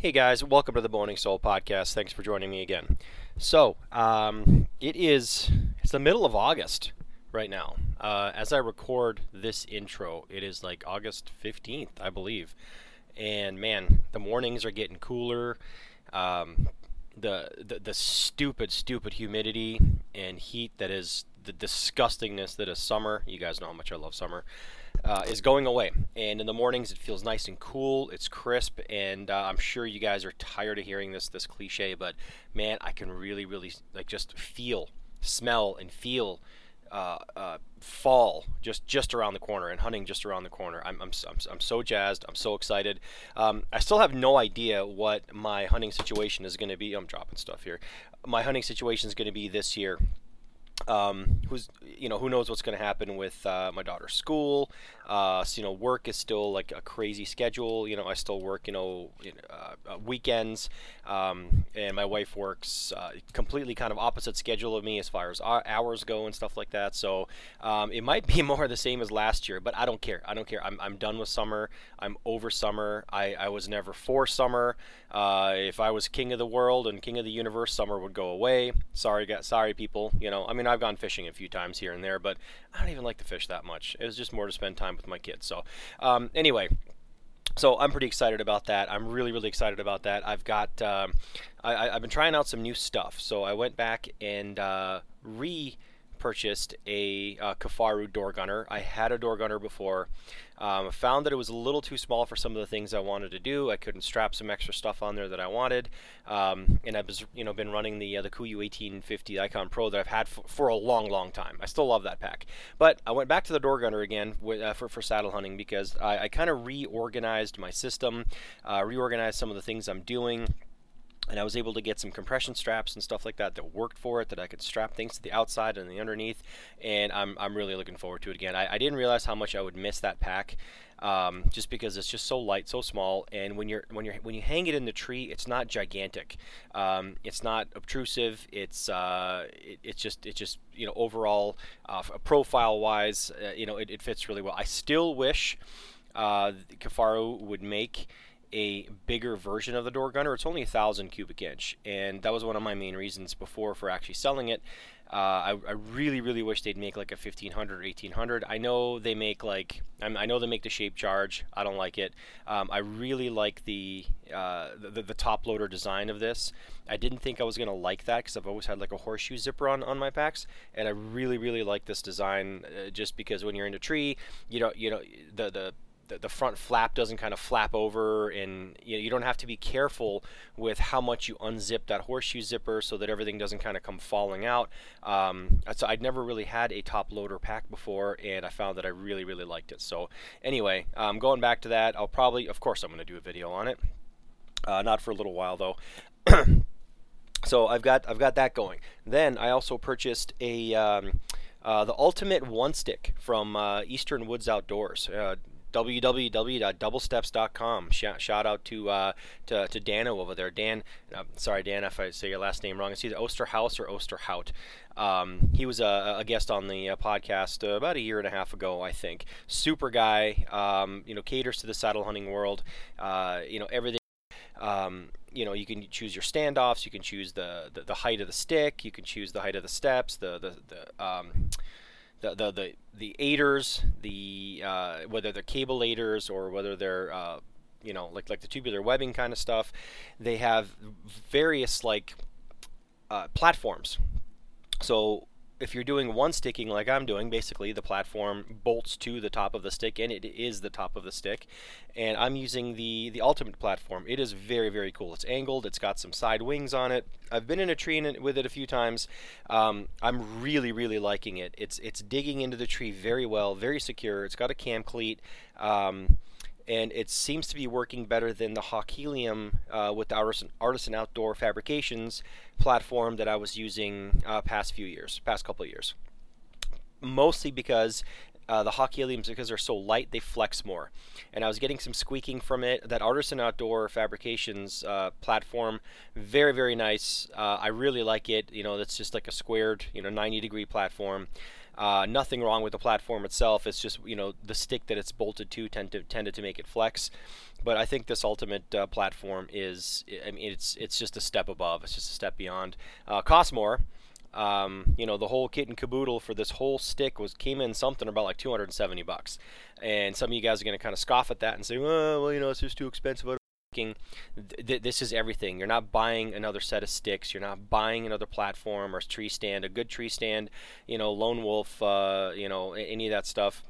Hey guys, welcome to the Morning Soul podcast. Thanks for joining me again. So, um, it is it's the middle of August right now. Uh, as I record this intro, it is like August 15th, I believe. And man, the mornings are getting cooler. Um, the, the the stupid, stupid humidity and heat that is the disgustingness that is summer. You guys know how much I love summer uh, is going away. And in the mornings, it feels nice and cool. It's crisp, and uh, I'm sure you guys are tired of hearing this this cliche, but man, I can really, really like just feel, smell, and feel. Uh, uh, fall just just around the corner and hunting just around the corner. I'm, I'm, I'm, I'm so jazzed. I'm so excited. Um, I still have no idea what my hunting situation is going to be. I'm dropping stuff here. My hunting situation is going to be this year um, who's you know who knows what's going to happen with uh, my daughter's school uh, so, you know work is still like a crazy schedule. You know I still work you know uh, uh weekends um, and my wife works uh, completely kind of opposite schedule of me as far as hours go and stuff like that. So um, it might be more the same as last year but I don't care. I don't care. I'm, I'm done with summer. I'm over summer. I, I was never for summer. Uh, if I was king of the world and king of the universe summer would go away. Sorry sorry people. You know I mean I've gone fishing a few times here and there, but I don't even like to fish that much. It was just more to spend time with my kids. So, um, anyway, so I'm pretty excited about that. I'm really, really excited about that. I've got, um, I, have been trying out some new stuff. So I went back and uh, re purchased a uh, Kifaru door gunner. I had a door gunner before. Um, found that it was a little too small for some of the things I wanted to do. I couldn't strap some extra stuff on there that I wanted, um, and I've you know been running the uh, the Kuiu 1850 Icon Pro that I've had f- for a long, long time. I still love that pack, but I went back to the door gunner again uh, for for saddle hunting because I, I kind of reorganized my system, uh, reorganized some of the things I'm doing and I was able to get some compression straps and stuff like that that worked for it that I could strap things to the outside and the underneath and I'm, I'm really looking forward to it again. I, I didn't realize how much I would miss that pack um, just because it's just so light so small and when you're when you're when you hang it in the tree it's not gigantic. Um, it's not obtrusive. It's uh, it, it's just it's just you know overall uh, profile wise uh, you know it, it, fits really well. I still wish uh, Kifaru would make a bigger version of the door gunner. It's only a thousand cubic inch, and that was one of my main reasons before for actually selling it. Uh, I, I, really, really wish they'd make like a 1500 or 1800. I know they make like I know they make the shape charge. I don't like it. Um, I really like the, uh, the, the top loader design of this. I didn't think I was gonna like that because I've always had like a horseshoe zipper on on my packs, and I really, really like this design uh, just because when you're in a tree, you know, you know the the the, the front flap doesn't kind of flap over and you, know, you don't have to be careful with how much you unzip that horseshoe zipper so that everything doesn't kind of come falling out. Um, so I'd never really had a top loader pack before and I found that I really really liked it. So anyway um, going back to that I'll probably of course I'm going to do a video on it. Uh, not for a little while though. So I've got I've got that going. Then I also purchased a um, uh, the ultimate one stick from uh, Eastern Woods Outdoors. Www.doublesteps.com. Shout, shout out to, uh, to to Dano over there. Dan, uh, sorry Dan if I say your last name wrong. It's either Osterhaus or Osterhout. Um, he was a, a, guest on the uh, podcast uh, about a year and a half ago, I think. Super guy. Um, you know, caters to the saddle hunting world. Uh, you know everything. Um, you know, you can choose your standoffs. You can choose the, the, the height of the stick. You can choose the height of the steps. The the the um, the the the, the aiders, the uh, whether they're cable aiders or whether they're uh, you know like like the tubular webbing kind of stuff, they have various like uh, platforms. So if you're doing one sticking like I'm doing, basically the platform bolts to the top of the stick and it is the top of the stick. And I'm using the, the ultimate platform. It is very, very cool. It's angled, it's got some side wings on it. I've been in a tree in it, with it a few times. Um, I'm really, really liking it. It's, it's digging into the tree very well, very secure. It's got a cam cleat. Um, and it seems to be working better than the Hawk Helium uh, with the Artisan, Artisan, Outdoor Fabrications platform that I was using uh, past few years, past couple years. Mostly because uh, the Hawk Heliums, because they're so light, they flex more. And I was getting some squeaking from it. That Artisan Outdoor Fabrications uh, platform, very, very nice. Uh, I really like it. You know, it's just like a squared, you know, 90 degree platform. Uh, nothing wrong with the platform itself. It's just you know the stick that it's bolted to, tend to tended to make it flex. But I think this ultimate uh, platform is, I mean, it's it's just a step above. It's just a step beyond. Uh, costs more. Um, you know, the whole kit and caboodle for this whole stick was came in something about like 270 bucks. And some of you guys are going to kind of scoff at that and say, oh, well, you know, it's just too expensive. Th- this is everything. You're not buying another set of sticks. You're not buying another platform or tree stand. A good tree stand, you know, lone wolf, uh, you know, any of that stuff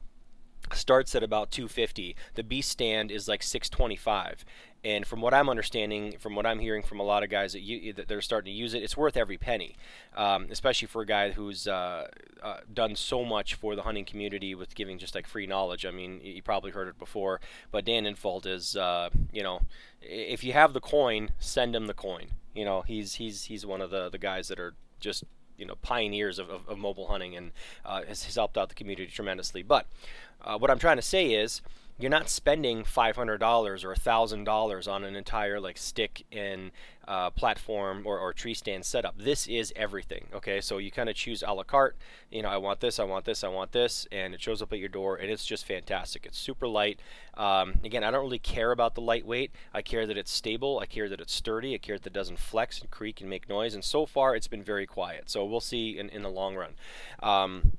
starts at about 250. The beast stand is like 625. And from what I'm understanding, from what I'm hearing from a lot of guys that, you, that they're starting to use it, it's worth every penny, um, especially for a guy who's uh, uh, done so much for the hunting community with giving just like free knowledge. I mean, you probably heard it before, but Dan Infalt is, uh, you know, if you have the coin, send him the coin. You know, he's he's he's one of the the guys that are just you know pioneers of, of, of mobile hunting and uh, has, has, helped out the community tremendously. But uh, what I'm trying to say is you're not spending $500 or $1,000 on an entire like stick and uh, platform or, or tree stand setup. This is everything. Okay, so you kind of choose a la carte. You know, I want this, I want this, I want this, and it shows up at your door, and it's just fantastic. It's super light. Um, again, I don't really care about the lightweight. I care that it's stable. I care that it's sturdy. I care that it doesn't flex and creak and make noise. And so far, it's been very quiet. So we'll see in, in the long run. Um,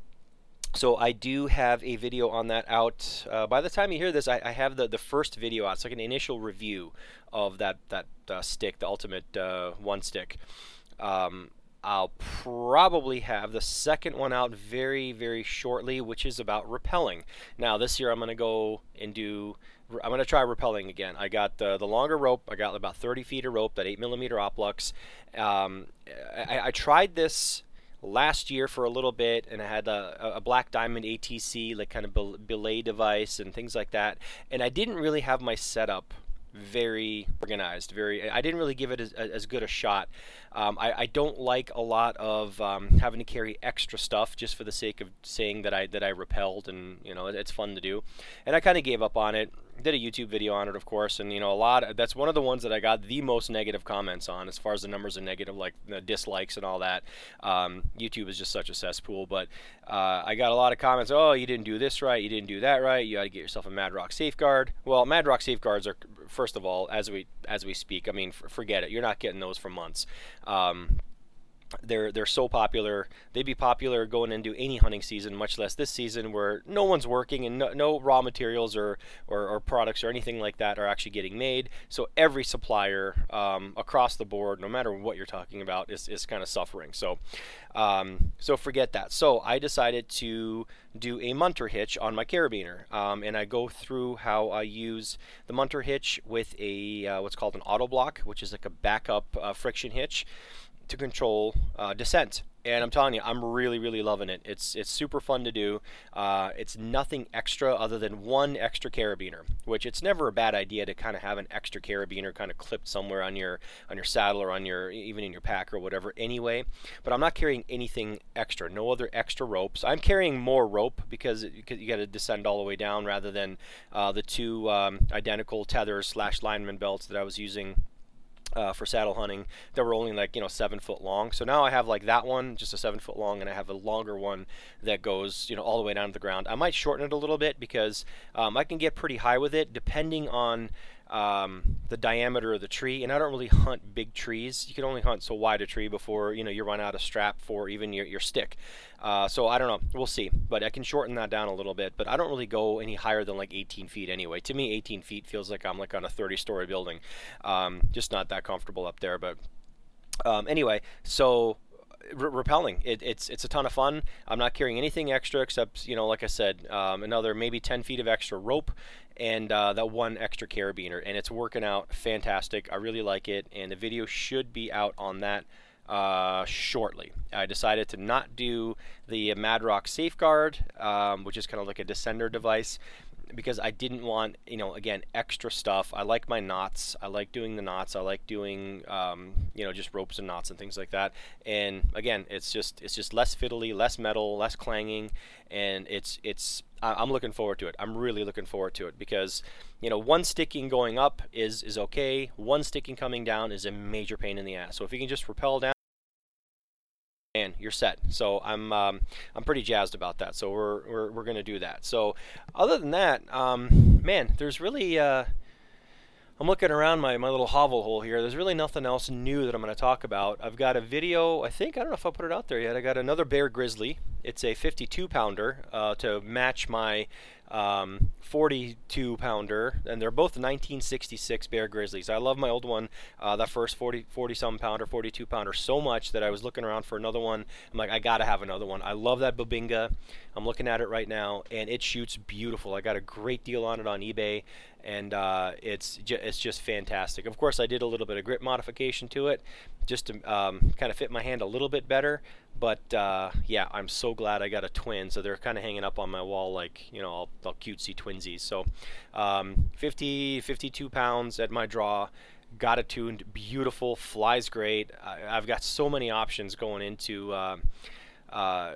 so I do have a video on that out. Uh, by the time you hear this, I, I, have the, the first video out. It's like an initial review of that that uh, stick, the Ultimate uh, One Stick. Um, I'll probably have the second one out very very shortly, which is about rappelling. Now this year I'm to go and do. I'm to try rappelling again. I got the, the longer rope. I got about 30 feet of rope, that 8 millimeter Oplux. Um, I, I tried this last year for a little bit, and I had a, a Black Diamond ATC, like kind of belay device and things like that. And I didn't really have my setup very organized. Very, I didn't really give it as, as good a shot. Um, I, I, don't like a lot of um, having to carry extra stuff just for the sake of saying that I that I repelled, and you know it's fun to do. And I kind of gave up on it did a YouTube video on it, of course, and you know a lot. Of, that's one of the ones that I got the most negative comments on, as far as the numbers of negative, like the dislikes and all that. Um, YouTube is just such a cesspool, but uh, I got a lot of comments. Oh, you didn't do this right. You didn't do that right. You got to get yourself a Madrox safeguard. Well, Madrox safeguards are first of all, as we as we speak. I mean, f- forget it. You're not getting those for months. Um, they're they're so popular. They'd be popular going into any hunting season, much less this season where no one's working and no, no raw materials or, or, or, products or anything like that are actually getting made. So every supplier um, across the board, no matter what you're talking about, is, is kind of suffering. So um, so forget that. So I decided to do a munter hitch on my carabiner, um, and I go through how I use the munter hitch with a uh, what's called an auto block, which is like a backup uh, friction hitch to control uh, descent. And I'm telling you, I'm really, really loving it. It's it's super fun to do. Uh, it's nothing extra other than one extra carabiner, which it's never a bad idea to kind of have an extra carabiner kind of clipped somewhere on your on your saddle or on your even in your pack or whatever. Anyway, but I'm not carrying anything extra. No other extra ropes. I'm carrying more rope because you got to descend all the way down rather than uh, the two um, identical tethers slash lineman belts that I was using uh, for saddle hunting that were only like you know seven foot long. So now I have like that one, just a seven foot long, and I have a longer one that goes you know all the way down to the ground. I might shorten it a little bit because um, I can get pretty high with it depending on um, the diameter of the tree. And I don't really hunt big trees. You can only hunt so wide a tree before you know you run out of strap for even your, your stick. Uh, so I don't know. We'll see. But I can shorten that down a little bit. But I don't really go any higher than like 18 feet anyway. To me, 18 feet feels like I'm like on a 30-story building. Um, just not that comfortable up there. But um, anyway, so repelling. It, it's it's a ton of fun. I'm not carrying anything extra except you know, like I said, um, another maybe 10 feet of extra rope and uh, that one extra carabiner, and it's working out fantastic. I really like it, and the video should be out on that. Uh, shortly. I decided to not do the Madrox Safeguard, um, which is kind of like a descender device because I didn't want, you know, again, extra stuff. I like my knots. I like doing the knots. I like doing, um, you know, just ropes and knots and things like that. And again, it's just it's just less fiddly, less metal, less clanging, and it's it's. I'm looking forward to it. I'm really looking forward to it because, you know, one sticking going up is is okay. One sticking coming down is a major pain in the ass. So if you can just rappel down and you're set. So I'm um, I'm pretty jazzed about that. So we're we're, we're gonna do that. So other than that, um, man, there's really uh, I'm looking around my, my little hovel hole here. There's really nothing else new that I'm going to talk about. I've got a video. I think I don't know if I put it out there yet. I got another bear grizzly. It's a 52 pounder uh, to match my um, 42 pounder, and they're both 1966 Bear Grizzlies. I love my old one, uh, that first 40 40 some pounder, 42 pounder, so much that I was looking around for another one. I'm like, I gotta have another one. I love that Bubinga. I'm looking at it right now, and it shoots beautiful. I got a great deal on it on eBay, and uh, it's ju- it's just fantastic. Of course, I did a little bit of grip modification to it, just to um, kind of fit my hand a little bit better. But uh, yeah, I'm so glad I got a twin. So they're kind of hanging up on my wall like, you know, all, all cutesy twinsies. So um, 50, 52 pounds at my draw. Got it tuned, beautiful, flies great. I, have got so many options going into uh, uh,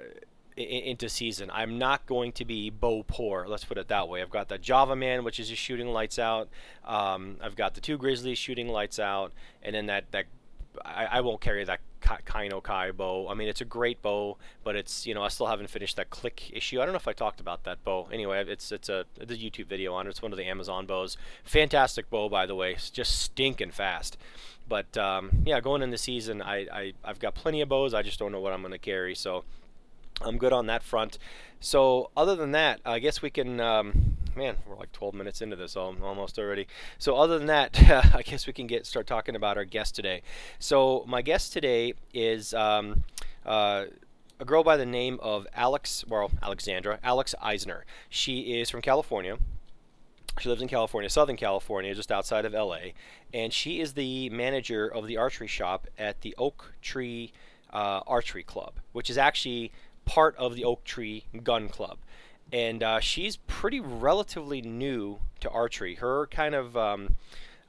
into season. I'm not going to be bow poor. Let's put it that way. I've got the Java Man, which is just shooting lights out. Um, I've got the two Grizzlies shooting lights out, and then that that I, I won't carry that Kainokai bow. I mean, it's a great bow, but it's you know I still haven't finished that click issue. I don't know if I talked about that bow. Anyway, it's it's a it's a YouTube video on it. It's one of the Amazon bows. Fantastic bow, by the way. It's just stinking fast. But um, yeah, going in the season, I, I I've got plenty of bows. I just don't know what I'm going to carry. So I'm good on that front. So other than that, I guess we can. Um, man, we're like 12 minutes into this almost already. So other than that, I guess we can get start talking about our guest today. So my guest today is um, uh, a girl by the name of Alex, well, Alexandra, Alex Eisner. She is from California. She lives in California, Southern California, just outside of LA, and she is the manager of the archery shop at the Oak Tree uh, Archery Club, which is actually part of the Oak Tree Gun Club and uh, she's pretty relatively new to archery. Her kind of um,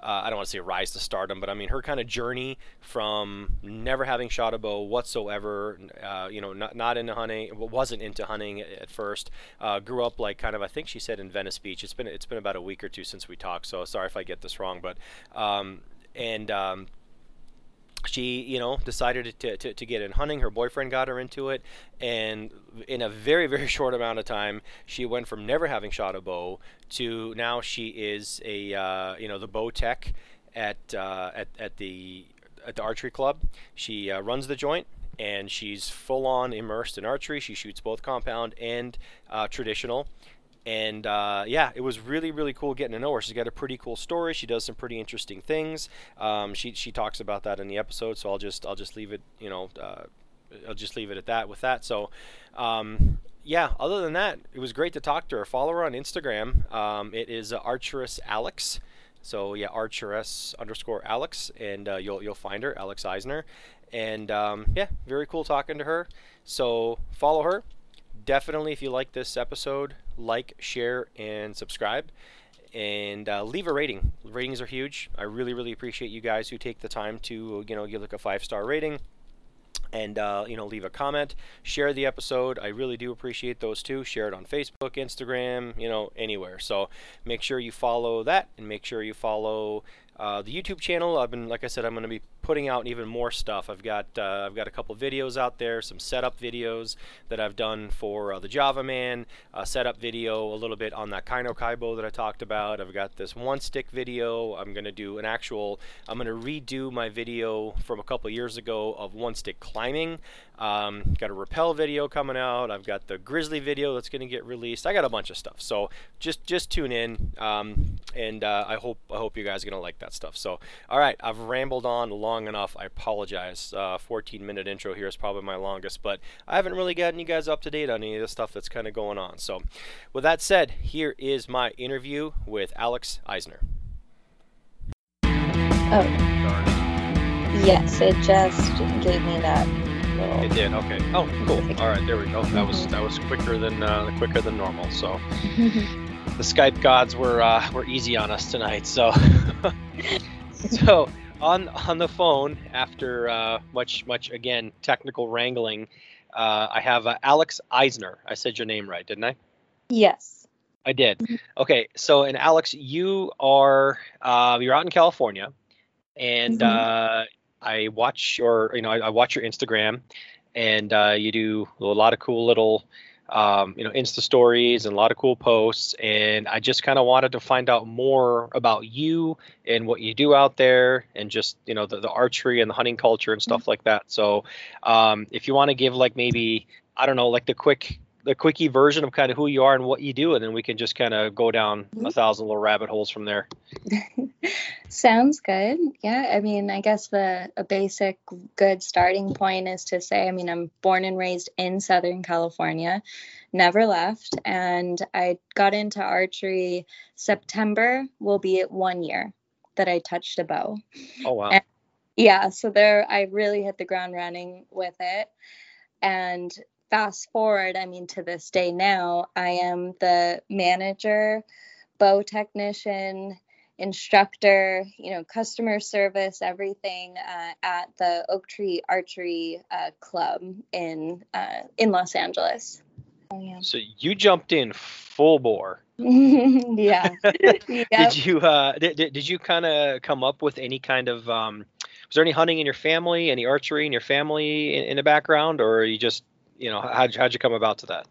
uh, I don't want to say rise to stardom, but I mean her kind of journey from never having shot a bow whatsoever, uh, you know, not, not into hunting, wasn't into hunting at first. Uh, grew up like kind of, I think she said in Venice Beach. It's been it's been about a week or two since we talked, so sorry if I get this wrong, but um, and um, she you know decided to, to, to, get in hunting. Her boyfriend got her into it. And in a very very short amount of time she went from never having shot a bow to now she is a uh, you know the bow tech at, uh, at at the at the archery club. She uh, runs the joint and she's full on immersed in archery. She shoots both compound and uh, traditional and uh, yeah, it was really really cool getting to know her. She's got a pretty cool story. She does some pretty interesting things. Um, she she talks about that in the episode, so I'll just I'll just leave it you know uh, I'll just leave it at that with that. So. Um, yeah, other than that, it was great to talk to her. Follow her on Instagram. Um, it is uh, Archeress Alex. So yeah, Archeress underscore Alex, and uh, you'll you'll find her, Alex Eisner, and um, yeah, very cool talking to her. So follow her, definitely, if you like this episode, like, share, and subscribe. And uh, leave a rating. Ratings are huge. I really, really appreciate you guys who take the time to, you know, give like a five star rating and uh, you know leave a comment share the episode i really do appreciate those too share it on facebook instagram you know anywhere so make sure you follow that and make sure you follow uh, the YouTube channel, I've been, like I said, I'm going to be putting out even more stuff. I've got uh, I've got a couple videos out there, some setup videos that I've done for uh, the Java Man, a setup video, a little bit on that Kainokai bow that I talked about. I've got this one stick video. I'm to do an actual. I'm to redo my video from a couple years ago of one stick climbing. Um, got a rappel video coming out. I've got the grizzly video that's to get released. I got a bunch of stuff. So just just tune in, um, and uh, I hope I hope you guys are to like that stuff. So, all right, I've rambled on a long enough. I apologize. Uh, 14 minute intro here is probably my longest, but I haven't really gotten you guys up to date on any of the stuff that's kind of going on. So, with that said, here is my interview with Alex Eisner. Oh. Yes, it just gave me that. Little... It did. Okay. Oh, cool. All right, there we go. That was that was quicker than uh, quicker than normal. So. the Skype gods were uh, were easy on us tonight. So, so on on the phone after uh, much much again technical wrangling, uh, I have uh, Alex Eisner. I said your name right, didn't I? Yes. I did. Mm-hmm. Okay, so and Alex, you are uh, you're out in California, and mm-hmm. Uh, I watch your you know I, I watch your Instagram and uh, you do a lot of cool little um, you know, Insta stories and a lot of cool posts. And I just kind of wanted to find out more about you and what you do out there and just, you know, the, the archery and the hunting culture and stuff mm-hmm. like that. So um, if you want to give like maybe, I don't know, like the quick the quickie version of kind of who you are and what you do, and then we can just kind of go down mm-hmm. a thousand little rabbit holes from there. Sounds good. Yeah, I mean, I guess the a basic good starting point is to say, I mean, I'm born and raised in Southern California, never left, and I got into archery. September will be at one year that I touched a bow. Oh wow. And yeah, so there I really hit the ground running with it. And fast forward, I mean, to this day now, I am the manager, bow technician, instructor, you know, customer service, everything uh, at the Oak Tree Archery uh, Club in uh, in Los Angeles. Oh, yeah. So you jumped in full bore. yeah. yep. Did you uh did, did you kind of come up with any kind of um was there any hunting in your family, any archery in your family in, in the background, or you just you know, how'd, how'd you come about to that?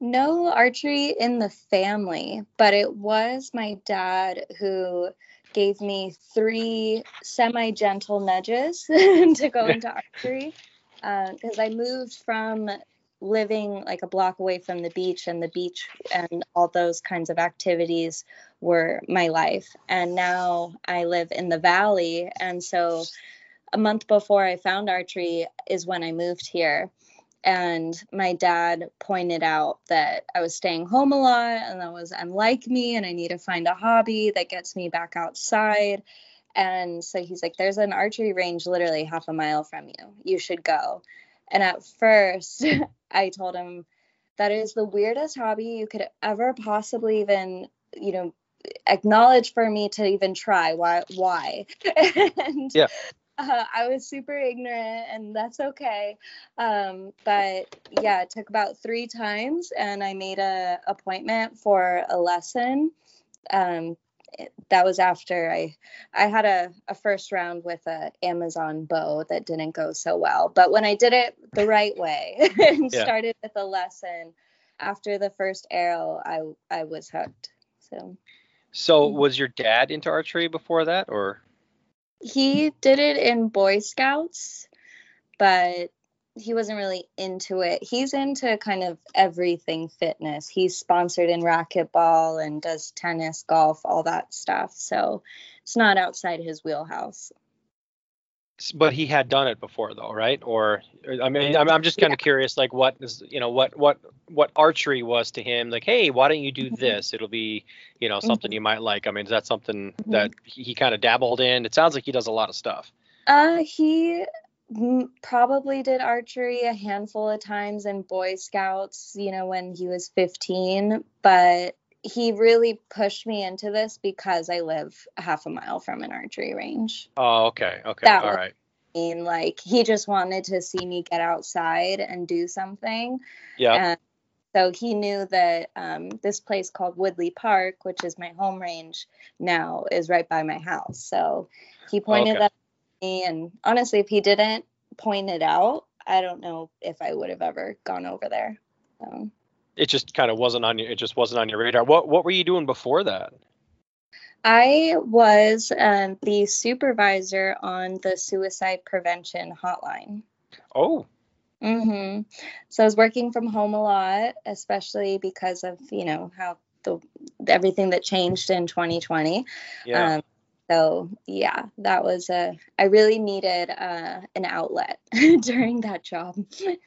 No archery in the family, but it was my dad who gave me three semi gentle nudges to go into archery because uh, I moved from living like a block away from the beach and the beach and all those kinds of activities were my life and now i live in the valley and so a month before i found archery is when i moved here and my dad pointed out that I was staying home a lot and that was unlike me and I need to find a hobby that gets me back outside. And so he's like, There's an archery range literally half a mile from you. You should go. And at first, I told him, That is the weirdest hobby you could ever possibly even, you know, acknowledge for me to even try. Why? Why? and yeah uh, I was super ignorant, and that's okay. Um, but yeah, it took about three times, and I made a appointment for a lesson. Um, it, that was after I I had a, a first round with a Amazon bow that didn't go so well. But when I did it the right way and yeah. started with a lesson, after the first arrow, I I was hooked. So. So was your dad into archery before that, or? He did it in Boy Scouts, but he wasn't really into it. He's into kind of everything fitness. He's sponsored in racquetball and does tennis, golf, all that stuff. So it's not outside his wheelhouse but he had done it before though right or i mean i'm, I'm just kind of yeah. curious like what is you know what what what archery was to him like hey why don't you do mm-hmm. this it'll be you know something mm-hmm. you might like i mean is that something mm-hmm. that he kind of dabbled in it sounds like he does a lot of stuff uh he probably did archery a handful of times in boy scouts you know when he was 15 but he really pushed me into this because I live half a mile from an archery range. Oh, okay. Okay. That All right. Mean like he just wanted to see me get outside and do something. Yeah. And so he knew that um, this place called Woodley Park, which is my home range now, is right by my house. So he pointed okay. at me, and honestly, if he didn't point it out, I don't know if I would have ever gone over there. So it just kind of wasn't on your it just wasn't on your radar. What what were you doing before that? I was um, the supervisor on the suicide prevention hotline. Oh. Mhm. So I was working from home a lot, especially because of you know how the everything that changed in 2020. Yeah. Um, so yeah, that was a. I really needed uh, an outlet during that job.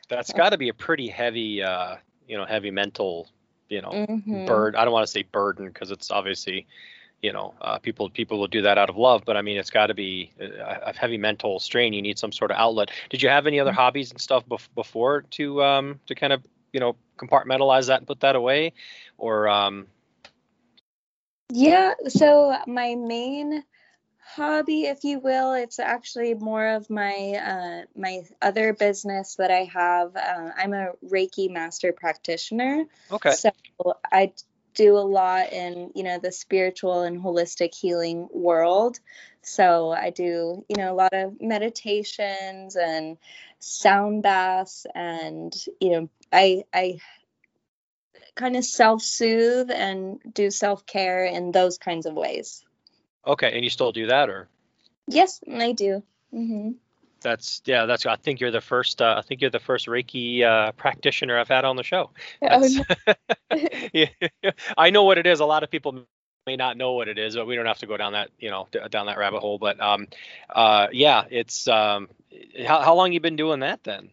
That's got to be a pretty heavy uh, you know heavy mental you know mm-hmm. burden. I don't want to say burden because it's obviously you know uh, people people will do that out of love, but I mean it's got to be a, a, heavy mental strain. You need some sort of outlet. Did you have any other mm-hmm. hobbies and stuff bef- before to um to kind of you know compartmentalize that and put that away, or um? Yeah, so my main hobby, if you will. It's actually more of my uh, my other business that I have. Uh, I'm a Reiki master practitioner. Okay. So I do a lot in you know the spiritual and holistic healing world so I do, you know, a lot of meditations and sound baths, and you know, I I kind of self-soothe and do self-care in those kinds of ways. Okay, and you still do that, or? Yes, I do. hmm That's yeah. That's. I think you're the first. Uh, I think you're the first Reiki uh, practitioner I've had on the show. Oh, That's, yeah, I know what it is. A lot of people may not know what it is, but we don't have to go down that you know down that rabbit hole. But um, uh, yeah, it's um, how how long you been doing that then?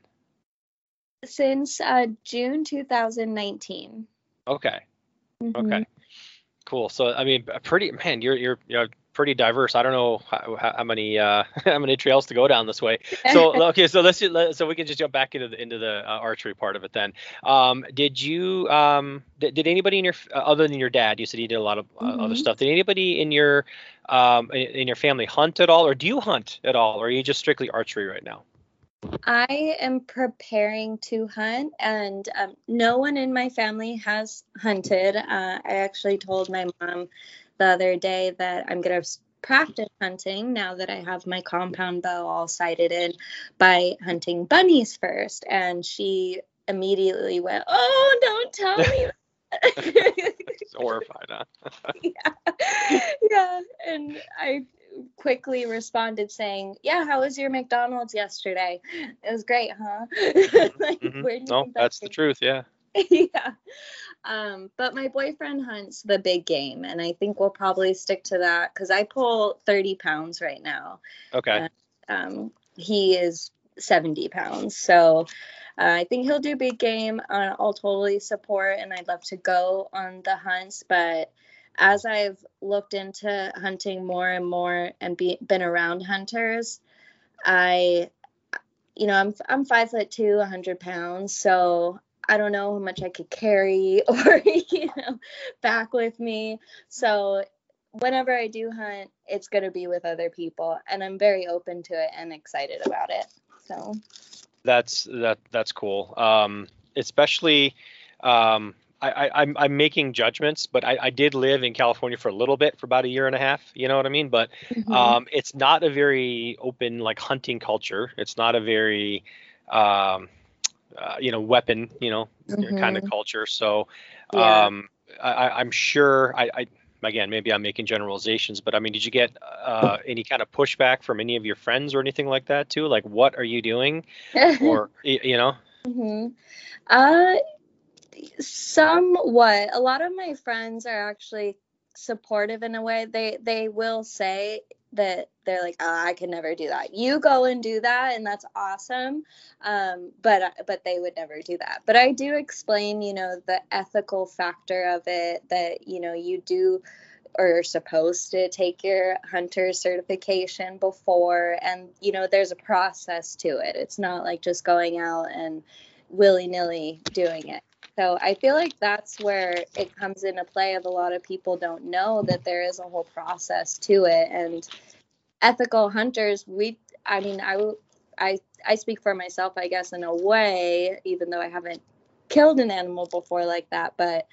Since uh, June 2019. Okay. Mhm. Okay. Cool. So I mean, a pretty man, you're you're you're pretty diverse. I don't know how, how many uh how many trails to go down this way. So okay, so let's so we can just jump back into the into the uh, archery part of it then. Um, did you um did, did anybody in your uh, other than your dad? You said he did a lot of uh, other Mhm. stuff. Did anybody in your um in, in your family hunt at all, or do you hunt at all, or are you just strictly archery right now? I am preparing to hunt, and um, no one in my family has hunted. Uh, I actually told my mom the other day that I'm going to practice hunting now that I have my compound bow all sighted in by hunting bunnies first. And she immediately went, Oh, don't tell me. It's horrified, huh? yeah. yeah. And I quickly responded saying, Yeah, how was your McDonald's yesterday? It was great, huh? like, Mhm. where do you No, that's the truth. Yeah. yeah. Um, but my boyfriend hunts the big game, and I think we'll probably stick to that because I pull 30 pounds right now. Okay. Um, he is 70 pounds. So uh, I think he'll do big game. Uh, I'll totally support, and I'd love to go on the hunts. But as I've looked into hunting more and more and be, been around hunters, I, you know, I'm I'm five foot two, 100 pounds, so I don't know how much I could carry or you know back with me. So whenever I do hunt, it's going to be with other people, and I'm very open to it and excited about it. So That's that that's cool. Um, especially, um, I, I I'm I'm making judgments, but I, I did live in California for a little bit, for about a year and a half. You know what I mean? But mhm. um, it's not a very open like hunting culture. It's not a very um, uh, you know weapon you know kind of culture. So um, I, I- I'm sure I. I Again, maybe I'm making generalizations, but I mean, did you get uh, any kind of pushback from any of your friends or anything like that too? Like, what are you doing? Or you know, hmm Uh, somewhat. A lot of my friends are actually supportive in a way. They they will say that they're like, oh, I can never do that. You go and do that, and that's awesome. Um, but but they would never do that. But I do explain, you know, the ethical factor of it. That you know you do or you're supposed to take your hunter certification before and you know there's a process to it it's not like just going out and willy-nilly doing it so i feel like that's where it comes into play of a lot of people don't know that there is a whole process to it and ethical hunters we i mean I I I speak for myself i guess in a way even though i haven't killed an animal before like that but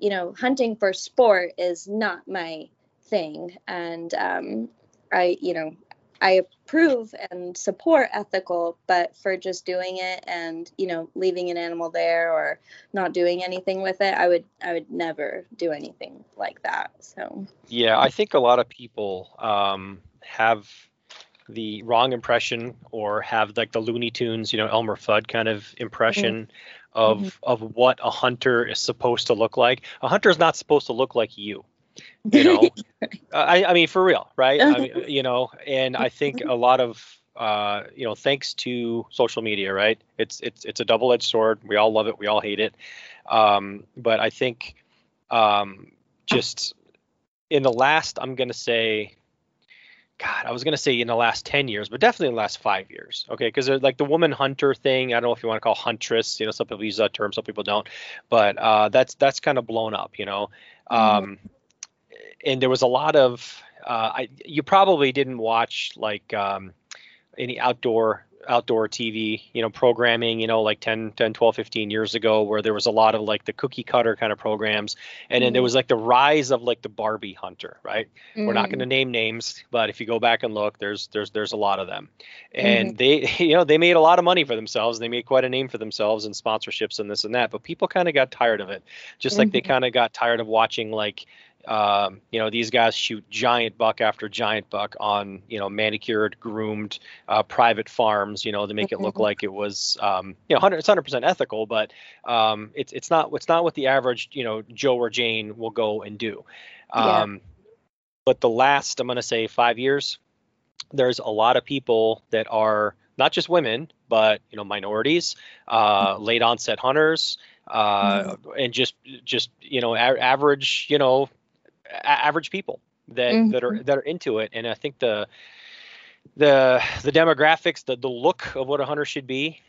you know, hunting for sport is not my thing. And um, I, you know, I approve and support ethical, but for just doing it and, you know, leaving an animal there or not doing anything with it, I would, I would never do anything like that. So, yeah, I think a lot of people um, have the wrong impression or have like the Looney Tunes, you know, Elmer Fudd kind of impression of Mhm. of what a hunter is supposed to look like. A hunter is not supposed to look like you. You know, I, I mean, for real, right? I mean, you know, and I think a lot of, uh, you know, thanks to social media, right? It's it's it's a double-edged sword. We all love it, we all hate it. Um, but I think, um, just in the last, I'm gonna say, God, I was gonna say in the last ten years, but definitely in the last five years. Okay, because like the woman hunter thing, I don't know if you want to call huntress. You know, some people use that term, some people don't. But uh, that's that's kind of blown up. You know. Mhm. Um, and there was a lot of uh, I, you probably didn't watch like um, any outdoor outdoor TV, you know, programming, you know, like 10, 10, 12, 15 years ago, where there was a lot of like the cookie cutter kind of programs. And then there Mhm. was like the rise of like the Barbie hunter, right? We're not Mm. going to name names, but if you go back and look, there's there's there's a lot of them, and they you know they made a lot of money for themselves. They made quite a name for themselves in sponsorships and this and that. But people kind of got tired of it, just like they Mhm. kind of got tired of watching like um, you know these guys shoot giant buck after giant buck on you know manicured, groomed uh, private farms. You know to make it look Mhm. like it was um, you know 100 it's 100 percent ethical, but um, it's it's not it's not what the average you know Joe or Jane will go and do. Yeah. Um, but the last i'm going to say five years there's a lot of people that are not just women but you know minorities uh, late onset hunters uh, and just just you know a- average you know average people that that are that are into it and i think the the the demographics the the look of what a hunter should be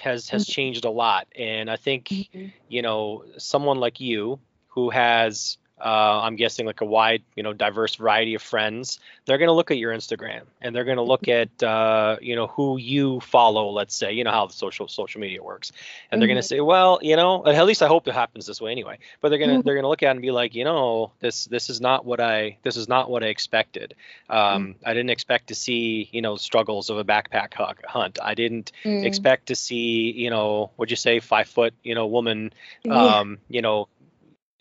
has has Mhm. changed a lot and i think Mhm. you know someone like you who has uh, i'm guessing like a wide you know diverse variety of friends they're going to look at your instagram and they're going to look at uh, you know who you follow let's say. You know how the social social media works. And they're going to say well you know at least i hope it happens this way anyway. But they're going to Mhm. they're going to look at it and be like you know this this is not what i this is not what i expected. Um, i didn't expect to see you know struggles of a backpack hu- hunt. I didn't Mm. expect to see you know what'd you say five foot you know woman Yeah. um, you know,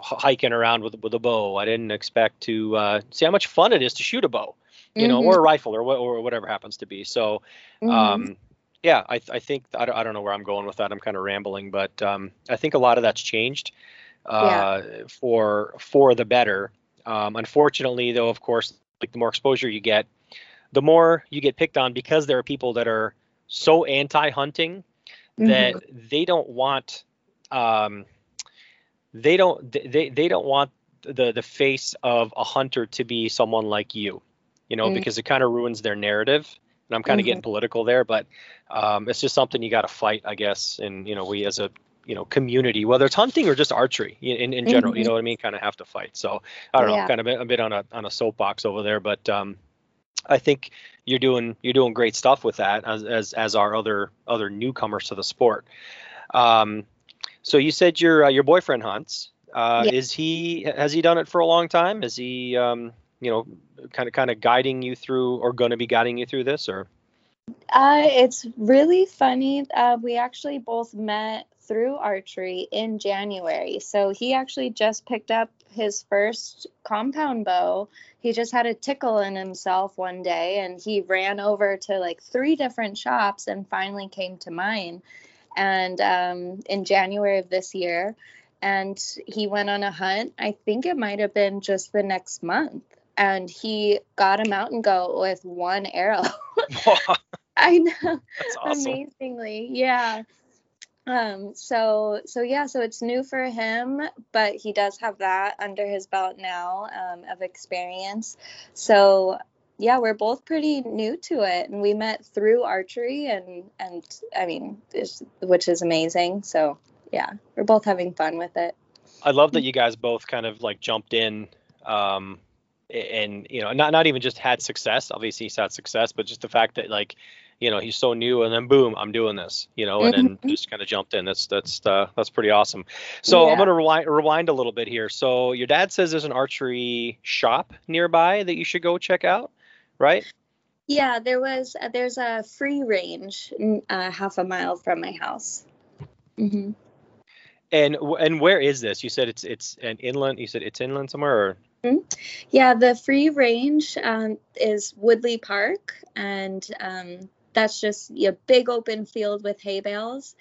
hiking around with with a bow. I didn't expect to uh, see how much fun it is to shoot a bow, you know, Mhm. or a rifle or what or whatever happens to be. So, um, yeah, I I think I don't, I don't know where I'm going with that. I'm kind of rambling, but um, I think a lot of that's changed uh, for for the better. Um, unfortunately, though, of course, like the more exposure you get, the more you get picked on because there are people that are so anti-hunting that they don't want um, they don't they they don't want the the face of a hunter to be someone like you you know Mm. because it kind of ruins their narrative and i'm kind of Mhm. getting political there but um, it's just something you got to fight i guess and you know we as a you know community whether it's hunting or just archery in, in, general you Mhm. know what i mean kind of have to fight so i don't know kind of a, a bit on a on a soapbox over there but um I think you're doing you're doing great stuff with that as as, as are other other newcomers to the sport. Um, so you said your uh, your boyfriend hunts. Uh, Yeah. Is he has he done it for a long time? Is he um, you know kind of kind of guiding you through or going to be guiding you through this or? Uh, it's really funny. Uh, we actually both met through archery in January. So he actually just picked up his first compound bow. He just had a tickle in himself one day and he ran over to like three different shops and finally came to mine. And um, in January of this year, and he went on a hunt. I think it might have been just the next month. And he got a mountain goat with one arrow. I know That's awesome. amazingly yeah um so so yeah so it's new for him but he does have that under his belt now um, of experience so yeah we're both pretty new to it and we met through archery and and i mean which is amazing so yeah we're both having fun with it. I love that you guys both kind of like jumped in um and you know not not even just had success obviously he's had success but just the fact that like you know he's so new and then boom i'm doing this you know and then Mhm. just kind of jumped in. That's that's uh, that's pretty awesome. So i'm going to rewind rewind a little bit here. So your dad says there's an archery shop nearby that you should go check out right? Yeah there was uh, there's a free range uh, half a mile from my house. Hmm and and where is this? You said it's it's an inland you said it's inland somewhere or? Yeah, the free range um, is Woodley Park, and um, that's just a big open field with hay bales.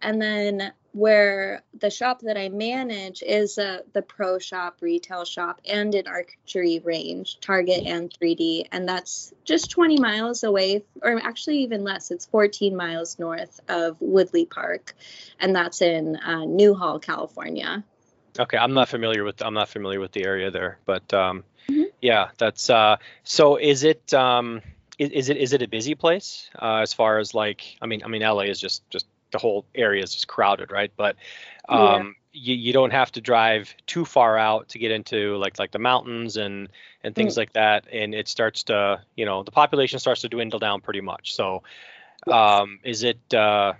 And then where the shop that I manage is uh, the pro shop, retail shop, and an archery range, Target and 3D, and that's just 20 miles away, or actually even less. It's 14 miles north of Woodley Park, and that's in uh, Newhall, California. Okay, I'm not familiar with I'm not familiar with the area there, but um, Mhm. yeah, that's uh. So is it um, is, is it is it a busy place uh, as far as like I mean I mean LA is just just the whole area is just crowded, right? But Yeah. um, you you don't have to drive too far out to get into like like the mountains and and things like that, and it starts to you know the population starts to dwindle down pretty much. So Yes. Um, is it uh,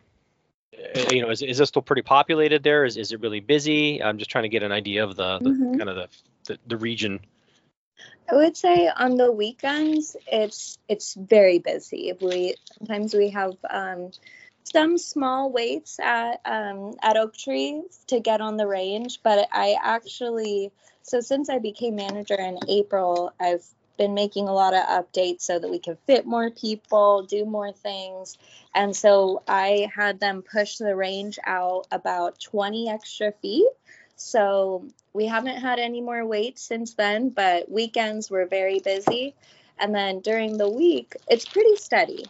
uh, you know is, is it still pretty populated there? Is is it really busy? I'm just trying to get an idea of the, the Mhm. kind of the, the the region. I would say on the weekends it's it's very busy. We sometimes we have um, some small waits at um, at Oak Tree to get on the range, but I actually so since I became manager in April, I've been making a lot of updates so that we can fit more people, do more things, and so I had them push the range out about 20 extra feet. So we haven't had any more waits since then, but weekends were very busy. And then during the week, it's pretty steady.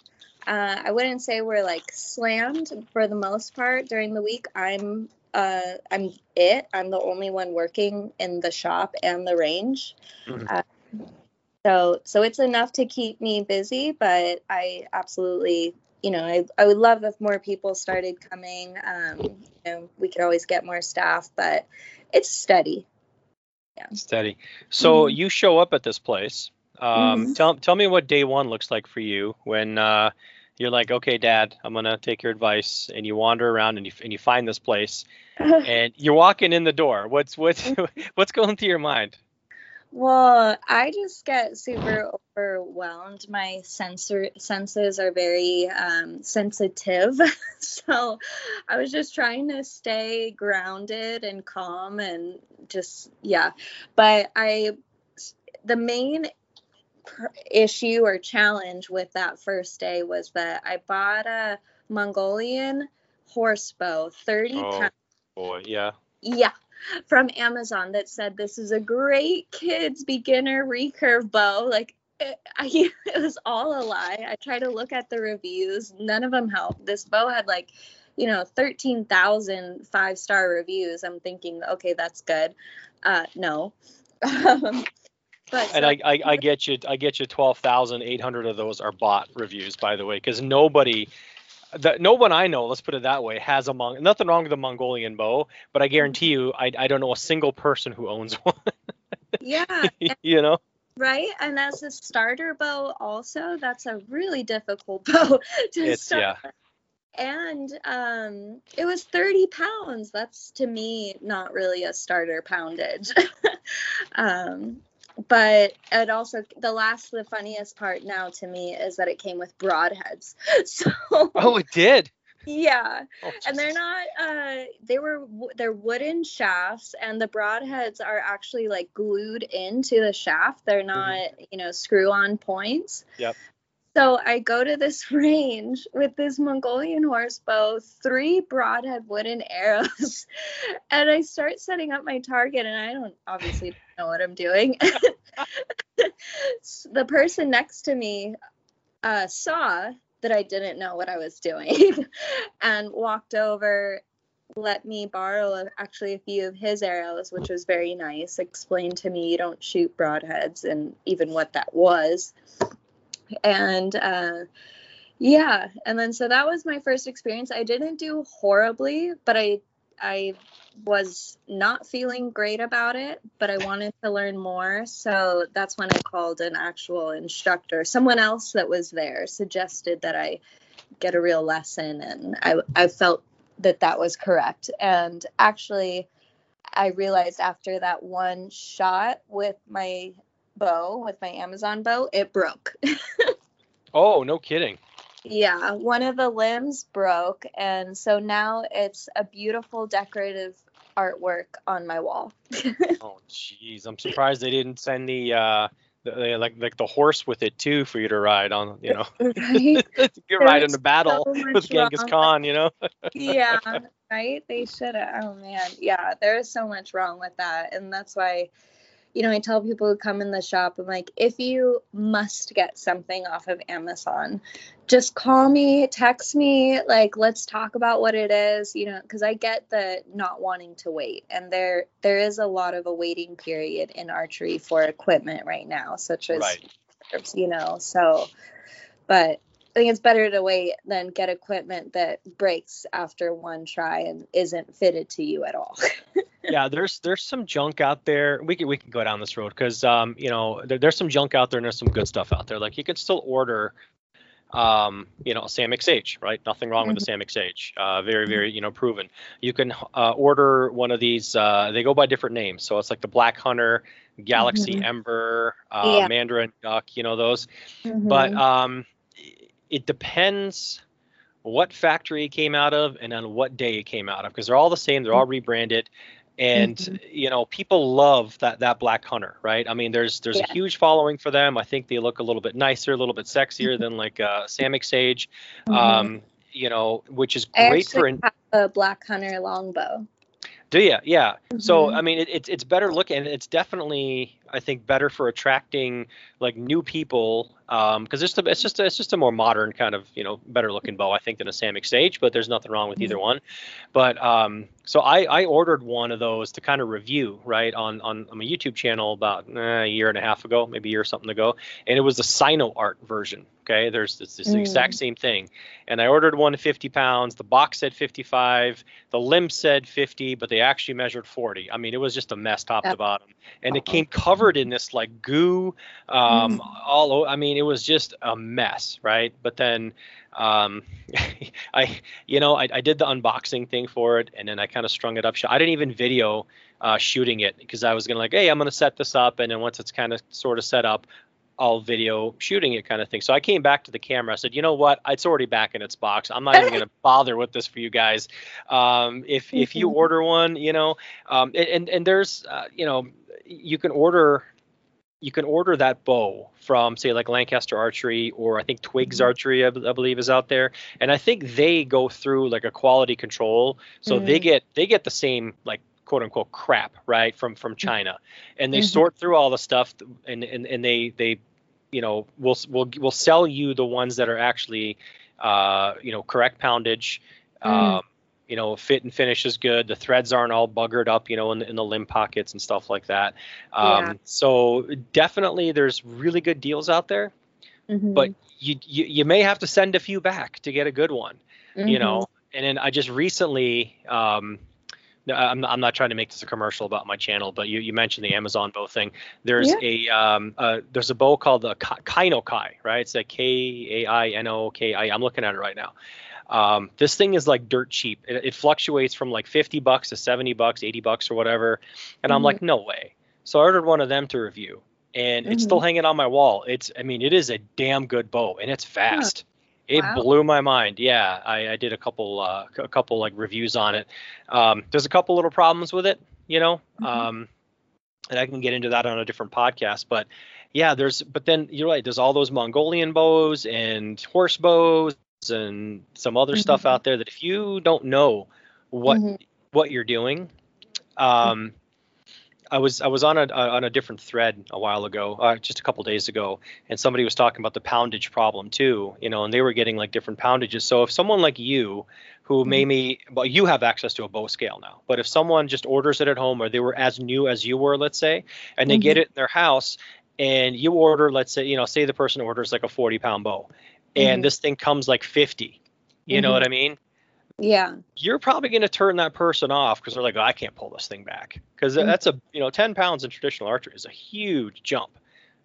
Uh, I wouldn't say we're like slammed for the most part during the week. I'm uh, I'm it. I'm the only one working in the shop and the range. Mhm. Uh, so so it's enough to keep me busy, but I absolutely you know I, I would love if more people started coming. Um, you know, we could always get more staff, but it's steady. Yeah. Steady. So Mhm. you show up at this place. Um, Mhm. Tell tell me what day one looks like for you when uh, you're like, okay, Dad, I'm gonna take your advice, and you wander around and you and you find this place, and you're walking in the door. What's what's what's going through your mind? Well, I just get super overwhelmed. My sensor senses are very um, sensitive, so I was just trying to stay grounded and calm and just yeah. But I, the main pr- issue or challenge with that first day was that I bought a Mongolian horse bow, thirty Oh. pounds. Boy, yeah. Yeah, from Amazon that said this is a great kids beginner recurve bow. Like it, I, it was all a lie. I tried to look at the reviews, none of them helped. This bow had like, you know, 13,000 five star reviews. I'm thinking, okay, that's good. Uh, no. But And so- I, I, I get you. I get you. Twelve thousand eight hundred of those are bot reviews, by the way, because nobody, the, no one I know, let's put it that way, has a Mong. Nothing wrong with the Mongolian bow, but I guarantee you, I, I don't know a single person who owns one. yeah, you know. right. And as a starter bow, also, that's a really difficult bow to It's start. yeah. and um it was 30 pounds that's to me not really a starter poundage um but it also the last the funniest part now to me is that it came with broadheads. So Oh, it did. yeah. Oh, and they're not uh they were they're wooden shafts and the broadheads are actually like glued into the shaft. They're not you know screw on points. Yep. So i go to this range with this mongolian horse bow three broadhead wooden arrows and i start setting up my target and i don't obviously know what i'm doing the person next to me uh, saw that I didn't know what I was doing and walked over, let me borrow actually a few of his arrows, which was very nice. Explained to me you don't shoot broadheads and even what that was. And uh, yeah, and then so that was my first experience. I didn't do horribly, but I I was not feeling great about it, but I wanted to learn more. So that's when I called an actual instructor. Someone else that was there suggested that I get a real lesson, and I, I felt that that was correct. And actually, I realized after that one shot with my bow, with my Amazon bow, it broke. Oh, no kidding. Yeah, one of the limbs broke, and so now it's a beautiful decorative artwork on my wall. Oh, jeez. I'm surprised they didn't send the uh, the, like like the horse with it too for you to ride on. You know, right? you ride in the battle so with Genghis wrong. Khan. You know. yeah, right? They should have. Oh man, yeah, there is so much wrong with that, and that's why, you know, I tell people who come in the shop, I'm like, if you must get something off of Amazon, just call me, text me, like let's talk about what it is, you know, because I get the not wanting to wait, and there there is a lot of a waiting period in archery for equipment right now, such as Right. you know, so, but. I think it's better to wait than get equipment that breaks after one try and isn't fitted to you at all. yeah, there's there's some junk out there. We can we can go down this road because um you know there, there's some junk out there and there's some good stuff out there. Like you can still order um, you know, Samick Sage, right? Nothing wrong with the Samick Sage. Uh, very, very, you know, proven. You can uh, order one of these. Uh, they go by different names, so it's like the Black Hunter, Galaxy Mhm. Ember, uh, Yeah. Mandarin Duck. You know those. Mhm. But um, it depends what factory it came out of and on what day it came out of because they're all the same. They're all rebranded. And Mhm. you know, people love that that black hunter, right? I mean, there's there's Yeah. a huge following for them. I think they look a little bit nicer, a little bit sexier than like uh, Samick Sage, Mhm. um, you know, which is I great for an, a black hunter longbow. do you? Yeah. So Mhm. I mean, it, it's it's better looking. and It's definitely I think better for attracting like new people because it's just a, it's just a, it's just a more modern kind of you know better looking bow I think than a Samick Sage, but there's nothing wrong with either one. But um, so I I ordered one of those to kind of review right on on, on my YouTube channel about eh, a year and a half ago, maybe a year or something ago, and it was the Sino Art version. Okay, there's this, this exact Mm. same thing, and I ordered one 50 pounds. The box said 55, the limb said 50, but they actually measured 40. I mean, it was just a mess top to bottom, and it came covered in this like goo, um, Mm. all. o- I mean, it was just a mess, right? But then, um, I, you know, I, I did the unboxing thing for it, and then I kind of strung it up. I didn't even video uh, shooting it because I was gonna like, hey, I'm gonna set this up, and then once it's kind of sort of set up, I'll video shooting it kind of thing. So I came back to the camera. I said, you know what? It's already back in its box. I'm not even going to bother with this for you guys. Um, if if you order one, you know, um, and and, and there's uh, you know, you can order you can order that bow from say like Lancaster Archery or I think Twigs Mhm. Archery I, b- I believe is out there, and I think they go through like a quality control, so they Mm. get they get the same like quote unquote crap right from from China, and they Mhm. sort through all the stuff and and, and they they you know will will will sell you the ones that are actually uh you know correct poundage. Mm. Um, you know, fit and finish is good. The threads aren't all buggered up, you know, in the, in the limb pockets and stuff like that. Um, Yeah. So definitely, there's really good deals out there, Mhm. but you, you you may have to send a few back to get a good one, you Mhm. know. And then I just recently, um, no, I'm not, I'm not trying to make this a commercial about my channel, but you, you mentioned the Amazon bow thing. There's a um, uh, there's a bow called the Ka- Kainokai, right? It's a K A I N O K I. I'm looking at it right now. Um, this thing is like dirt cheap. It, it fluctuates from like 50 bucks to 70 bucks, 80 bucks or whatever. And I'm Mhm. like, no way. So I ordered one of them to review, and it's still hanging on my wall. It's, I mean, it is a damn good bow, and it's fast. It Wow. blew my mind. Yeah, I, I did a couple, uh, a couple like reviews on it. Um, there's a couple little problems with it, you know, Mhm. um, and I can get into that on a different podcast. But yeah, there's, but then you're right. There's all those Mongolian bows and horse bows and some other stuff Mhm. out there that if you don't know what Mhm. what you're doing, um, I was I was on a on a different thread a while ago, uh, just a couple days ago, and somebody was talking about the poundage problem too, you know, and they were getting like different poundages. So if someone like you, who maybe well you have access to a bow scale now, but if someone just orders it at home or they were as new as you were, let's say, and they get it in their house, and you order, let's say, you know, say the person orders like a 40 pound bow, and Mhm. this thing comes like 50, you know Mhm. what I mean? Yeah. you're probably going to turn that person off because they're like, oh, I can't pull this thing back because Mhm. that's a you know 10 pounds in traditional archery is a huge jump.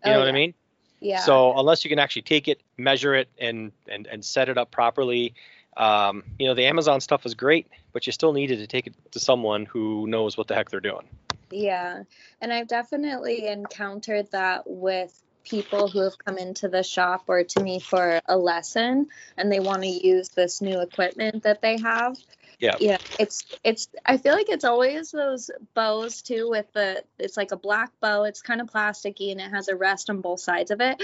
You Oh, know what I mean? Yeah. So unless you can actually take it, measure it, and and and set it up properly, um, you know the Amazon stuff is great, but you still needed to take it to someone who knows what the heck they're doing. Yeah. And I've definitely encountered that with people who have come into the shop or to me for a lesson and they want to use this new equipment that they have. Yeah. Yeah. It's it's I feel like it's always those bows too with the it's like a black bow. It's kind of plasticky and it has a rest on both sides of it.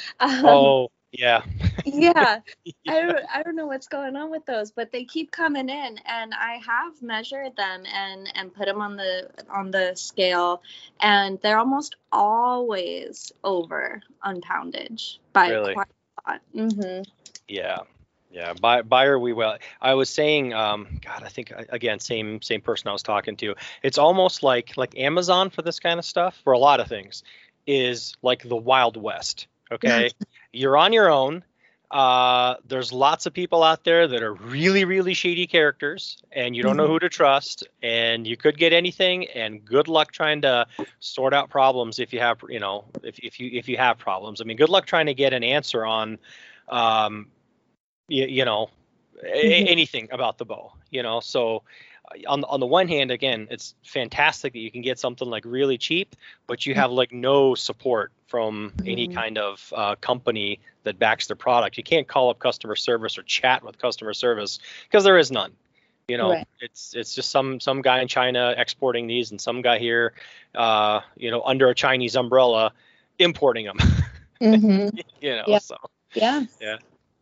um, oh yeah. yeah. I don't, I don't know what's going on with those, but they keep coming in, and I have measured them and and put them on the on the scale, and they're almost always over on poundage by Really? quite a lot. hmm Yeah. Yeah, buy, buyer we well. I was saying, um, God, I think again, same same person I was talking to. It's almost like like Amazon for this kind of stuff for a lot of things is like the Wild West. Okay, you're on your own. Uh, there's lots of people out there that are really really shady characters, and you don't know Mhm. who to trust, and you could get anything. And good luck trying to sort out problems if you have, you know, if if you if you have problems. I mean, good luck trying to get an answer on um, you, you know, a- Mhm. anything about the bow, you know. So on on the one hand, again, it's fantastic that you can get something like really cheap, but you have like no support from any Mhm. kind of uh, company that backs their product. You can't call up customer service or chat with customer service because there is none. You know, Right. it's it's just some some guy in China exporting these and some guy here, uh, you know, under a Chinese umbrella importing them. hmm you know, Yeah. so Yeah. Yeah.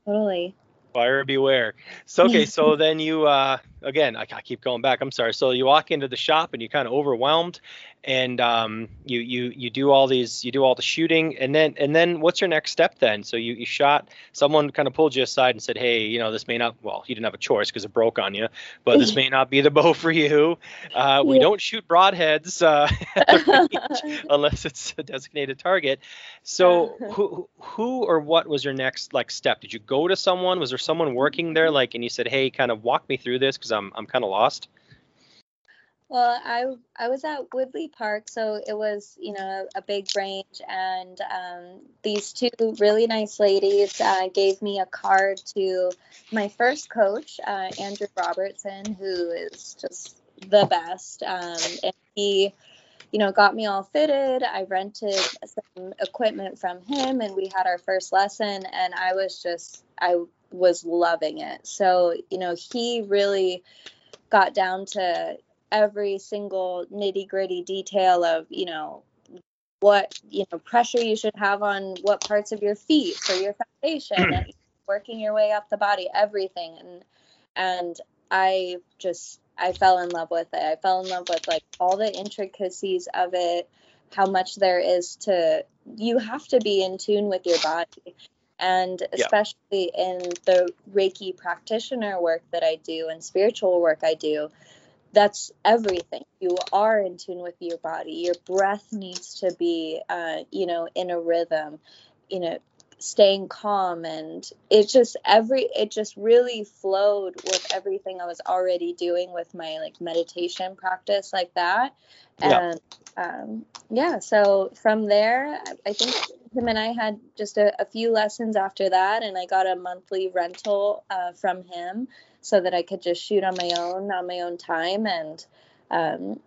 Totally. Buyer beware. So okay, so then you uh again, I, I keep going back. I'm sorry. So you walk into the shop and you're kind of overwhelmed, and um you you you do all these you do all the shooting, and then and then what's your next step then? So you you shot. Someone kind of pulled you aside and said, hey, you know, this may not. Well, you didn't have a choice because it broke on you, but this may not be the bow for you. Uh, we Yeah. don't shoot broadheads. Uh, range unless it's a designated target. So who who or what was your next like step? Did you go to someone? Was there someone working there like and you said, "Hey, kind of walk me through this cuz I'm I'm kind of lost." Well, I I was at Woodley Park, so it was you know a big range, and um, these two really nice ladies uh, gave me a card to my first coach, uh, Andrew Robertson, who is just the best, um, and he you know got me all fitted. I rented some equipment from him, and we had our first lesson, and I was just I was loving it. So you know he really got down to every single nitty gritty detail of you know what you know pressure you should have on what parts of your feet for your foundation and working your way up the body everything. And and i just i fell in love with it. I fell in love with like all the intricacies of it how much there is to you have to be in tune with your body. And Yeah. especially in the reiki practitioner work that i do and spiritual work i do that's everything. You are in tune with your body. Your breath needs to be uh, you know in a rhythm you know staying calm. And it just every it just really flowed with everything i was already doing with my like meditation practice like that. Yeah. and um, yeah so from there I- i think him and i had just a, a few lessons after that. And i got a monthly rental uh, from him so that I could just shoot on my own on my own time. And um,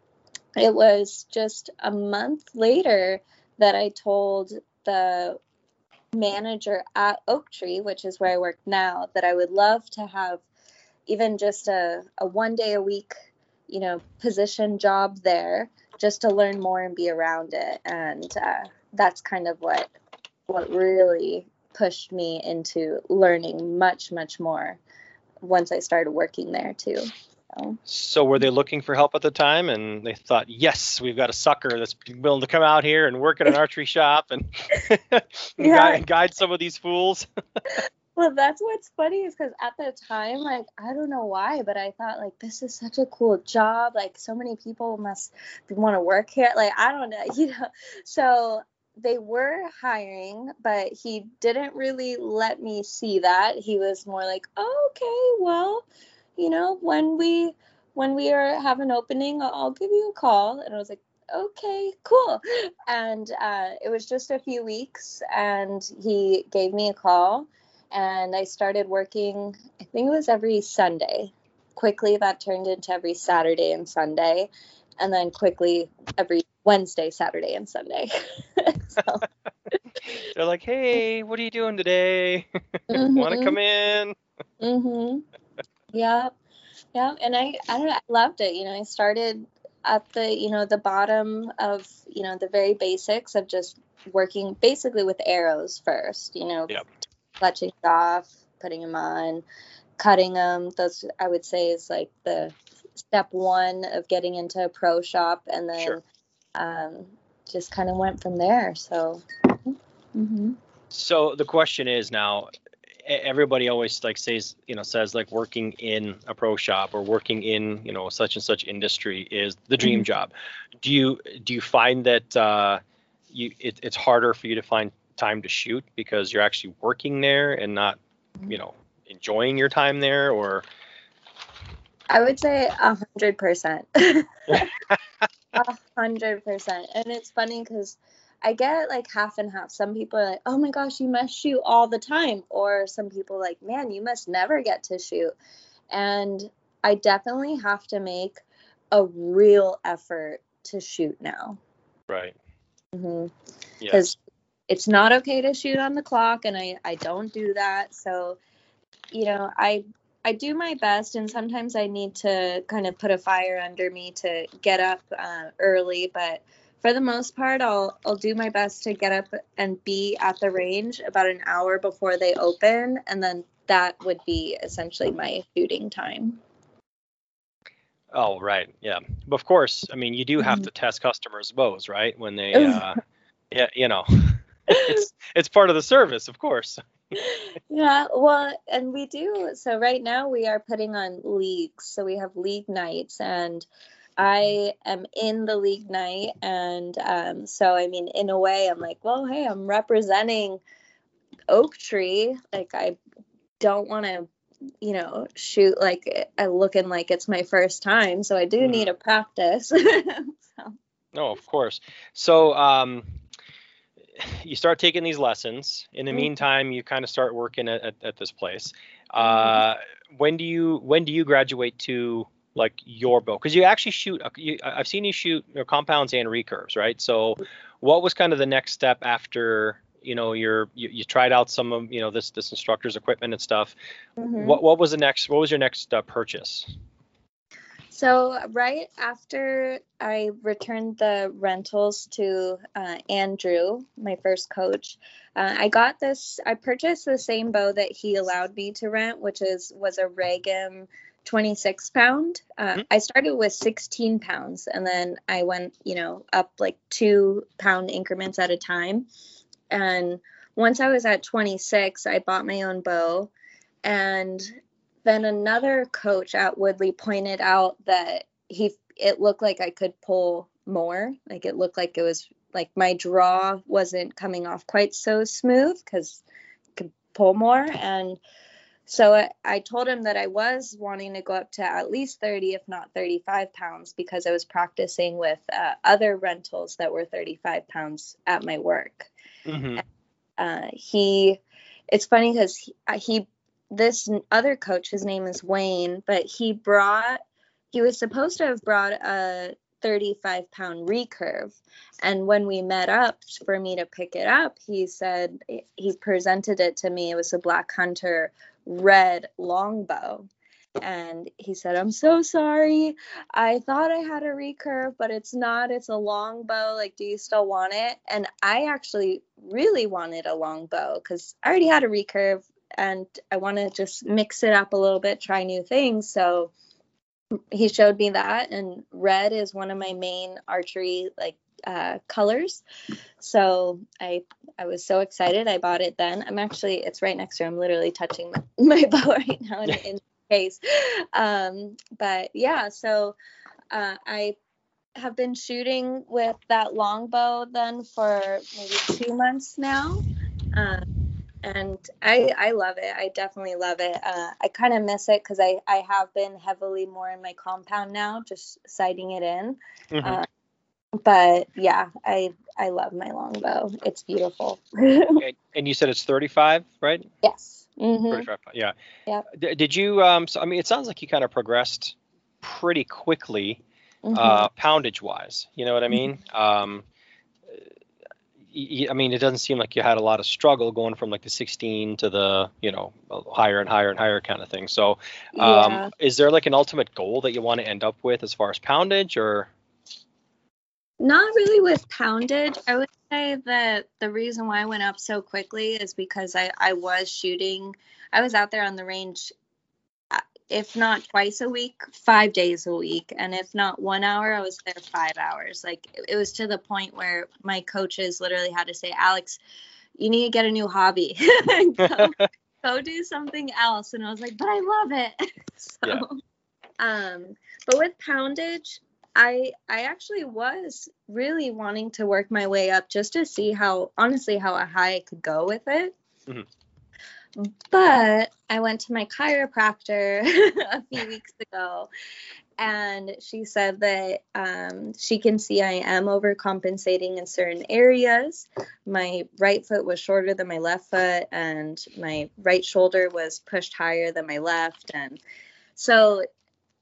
it was just a month later that I told the manager at Oak Tree, which is where I work now, that I would love to have even just a, a one day a week, you know, position job there just to learn more and be around it. And uh, that's kind of what what really pushed me into learning much, much more once I started working there too. So, So were they looking for help at the time and they thought, "Yes, we've got a sucker that's willing to come out here and work at an archery shop and, and Yeah. guide, guide some of these fools." well, that's what's funny is because at the time, like, I don't know why, but I thought, like, this is such a cool job. Like, so many people must want to work here. Like, I don't know, you know. So they were hiring, but he didn't really let me see that. He was more like, okay, well, you know, when we when we are have an opening, I'll, I'll give you a call. And I was like, okay, cool. And uh, it was just a few weeks, and he gave me a call, and I started working. I think it was every Sunday. Quickly, that turned into every Saturday and Sunday, and then quickly every Wednesday, Saturday, and Sunday. so, They're like, "Hey, what are you doing today? Want to come in?" Mm-hmm. Yeah. Yeah. And I, I don't know, I loved it. You know, I started at the, you know, the bottom of, you know, the very basics of just working basically with arrows first, you know, Yep. fletching it off, putting them on, cutting them. Those I would say is like the step one of getting into a pro shop. And then Sure. um, just kind of went from there. So, hmm So the question is now, everybody always like says, you know, says like working in a pro shop or working in, you know, such and such industry is the dream Mhm. job. Do you do you find that uh, you it, it's harder for you to find time to shoot because you're actually working there and not, you know, enjoying your time there or I would say a hundred percent. A hundred percent. And it's funny because I get like half and half. Some people are like, "Oh my gosh, you must shoot all the time," or some people like, "Man, you must never get to shoot." And I definitely have to make a real effort to shoot now. Right. Mm-hmm. Because Yes. it's not okay to shoot on the clock, and I I don't do that. So, you know, I I do my best, and sometimes I need to kind of put a fire under me to get up uh, early. But for the most part, I'll I'll do my best to get up and be at the range about an hour before they open, and then that would be essentially my shooting time. Oh, right. Yeah. But of course, I mean, you do have Mhm. to test customers' bows, right? When they, uh, yeah, you know, it's it's part of the service, of course. Yeah, well, and we do. So right now we are putting on leagues. So we have league nights, and I am in the league night. And um, so, I mean, in a way, I'm like, well, hey, I'm representing Oak Tree. Like, I don't want to, you know, shoot like uh, looking like it's my first time. So I do need a practice. so, No, of course. So, um, you start taking these lessons. In the Mhm. meantime, you kind of start working at, at, at this place. Uh, when do you when do you graduate to like your bow? Because you actually shoot. You, I've seen you shoot you know, compounds and recurves, right? So, what was kind of the next step after you know your you, you tried out some of you know this this instructor's equipment and stuff? mhm. What what was the next? What was your next uh, purchase? So right after I returned the rentals to uh, Andrew, my first coach, uh, I got this. I purchased the same bow that he allowed me to rent, which is was a Ragim 26 pound. Uh, Mhm. I started with 16 pounds, and then I went, you know, up like two pound increments at a time. And once I was at 26, I bought my own bow, and then another coach at Woodley pointed out that he it looked like I could pull more. Like it looked like it was like my draw wasn't coming off quite so smooth because I could pull more. And so I, I told him that I was wanting to go up to at least 30, if not 35 pounds, because I was practicing with uh, other rentals that were 35 pounds at my work Mm-hmm. uh, he it's funny because he, he this other coach his name is wayne but he brought he was supposed to have brought a 35 pound recurve. And when we met up for me to pick it up he said he presented it to me. It was a black hunter red longbow. And he said i'm so sorry. I thought i had a recurve but it's not. It's a longbow. Like do you still want it? And i actually really wanted a longbow because i already had a recurve and i want to just mix it up a little bit try new things. So he showed me that and red is one of my main archery like uh, colors. So i i was so excited. I bought it then. I'm actually it's right next to i'm literally touching my, my bow right now in, in case. Um but yeah so uh, i have been shooting with that longbow then for maybe two months now. Um, and I, I love it. I definitely love it. Uh, I kind of miss it because I, I have been heavily more in my compound now, just sighting it in. Mhm. Uh, but yeah, I I love my longbow. It's beautiful. and, and you said it's 35, right? yes. hmm 35, yeah. Yep. D- did you? Um, so, I mean, it sounds like you kind of progressed pretty quickly, Mm-hmm. uh, poundage wise. You know what I mean? Um, I mean, it doesn't seem like you had a lot of struggle going from like the 16 to the, you know, higher and higher and higher kind of thing. So, um, yeah. is there like an ultimate goal that you want to end up with as far as poundage or? Not really with poundage. I would say that the reason why I went up so quickly is because I, I was shooting. I was out there on the range, uh, if not twice a week, five days a week. And if not one hour, I was there five hours. Like it, was to the point where my coaches literally had to say, Alex, you need to get a new hobby. go, go do something else. And I was like, but I love it. so, Yeah. um, but with poundage, I I actually was really wanting to work my way up just to see how honestly how high I could go with it. Mhm. But I went to my chiropractor a few weeks ago and she said that um, she can see I am overcompensating in certain areas. My right foot was shorter than my left foot, and my right shoulder was pushed higher than my left, and so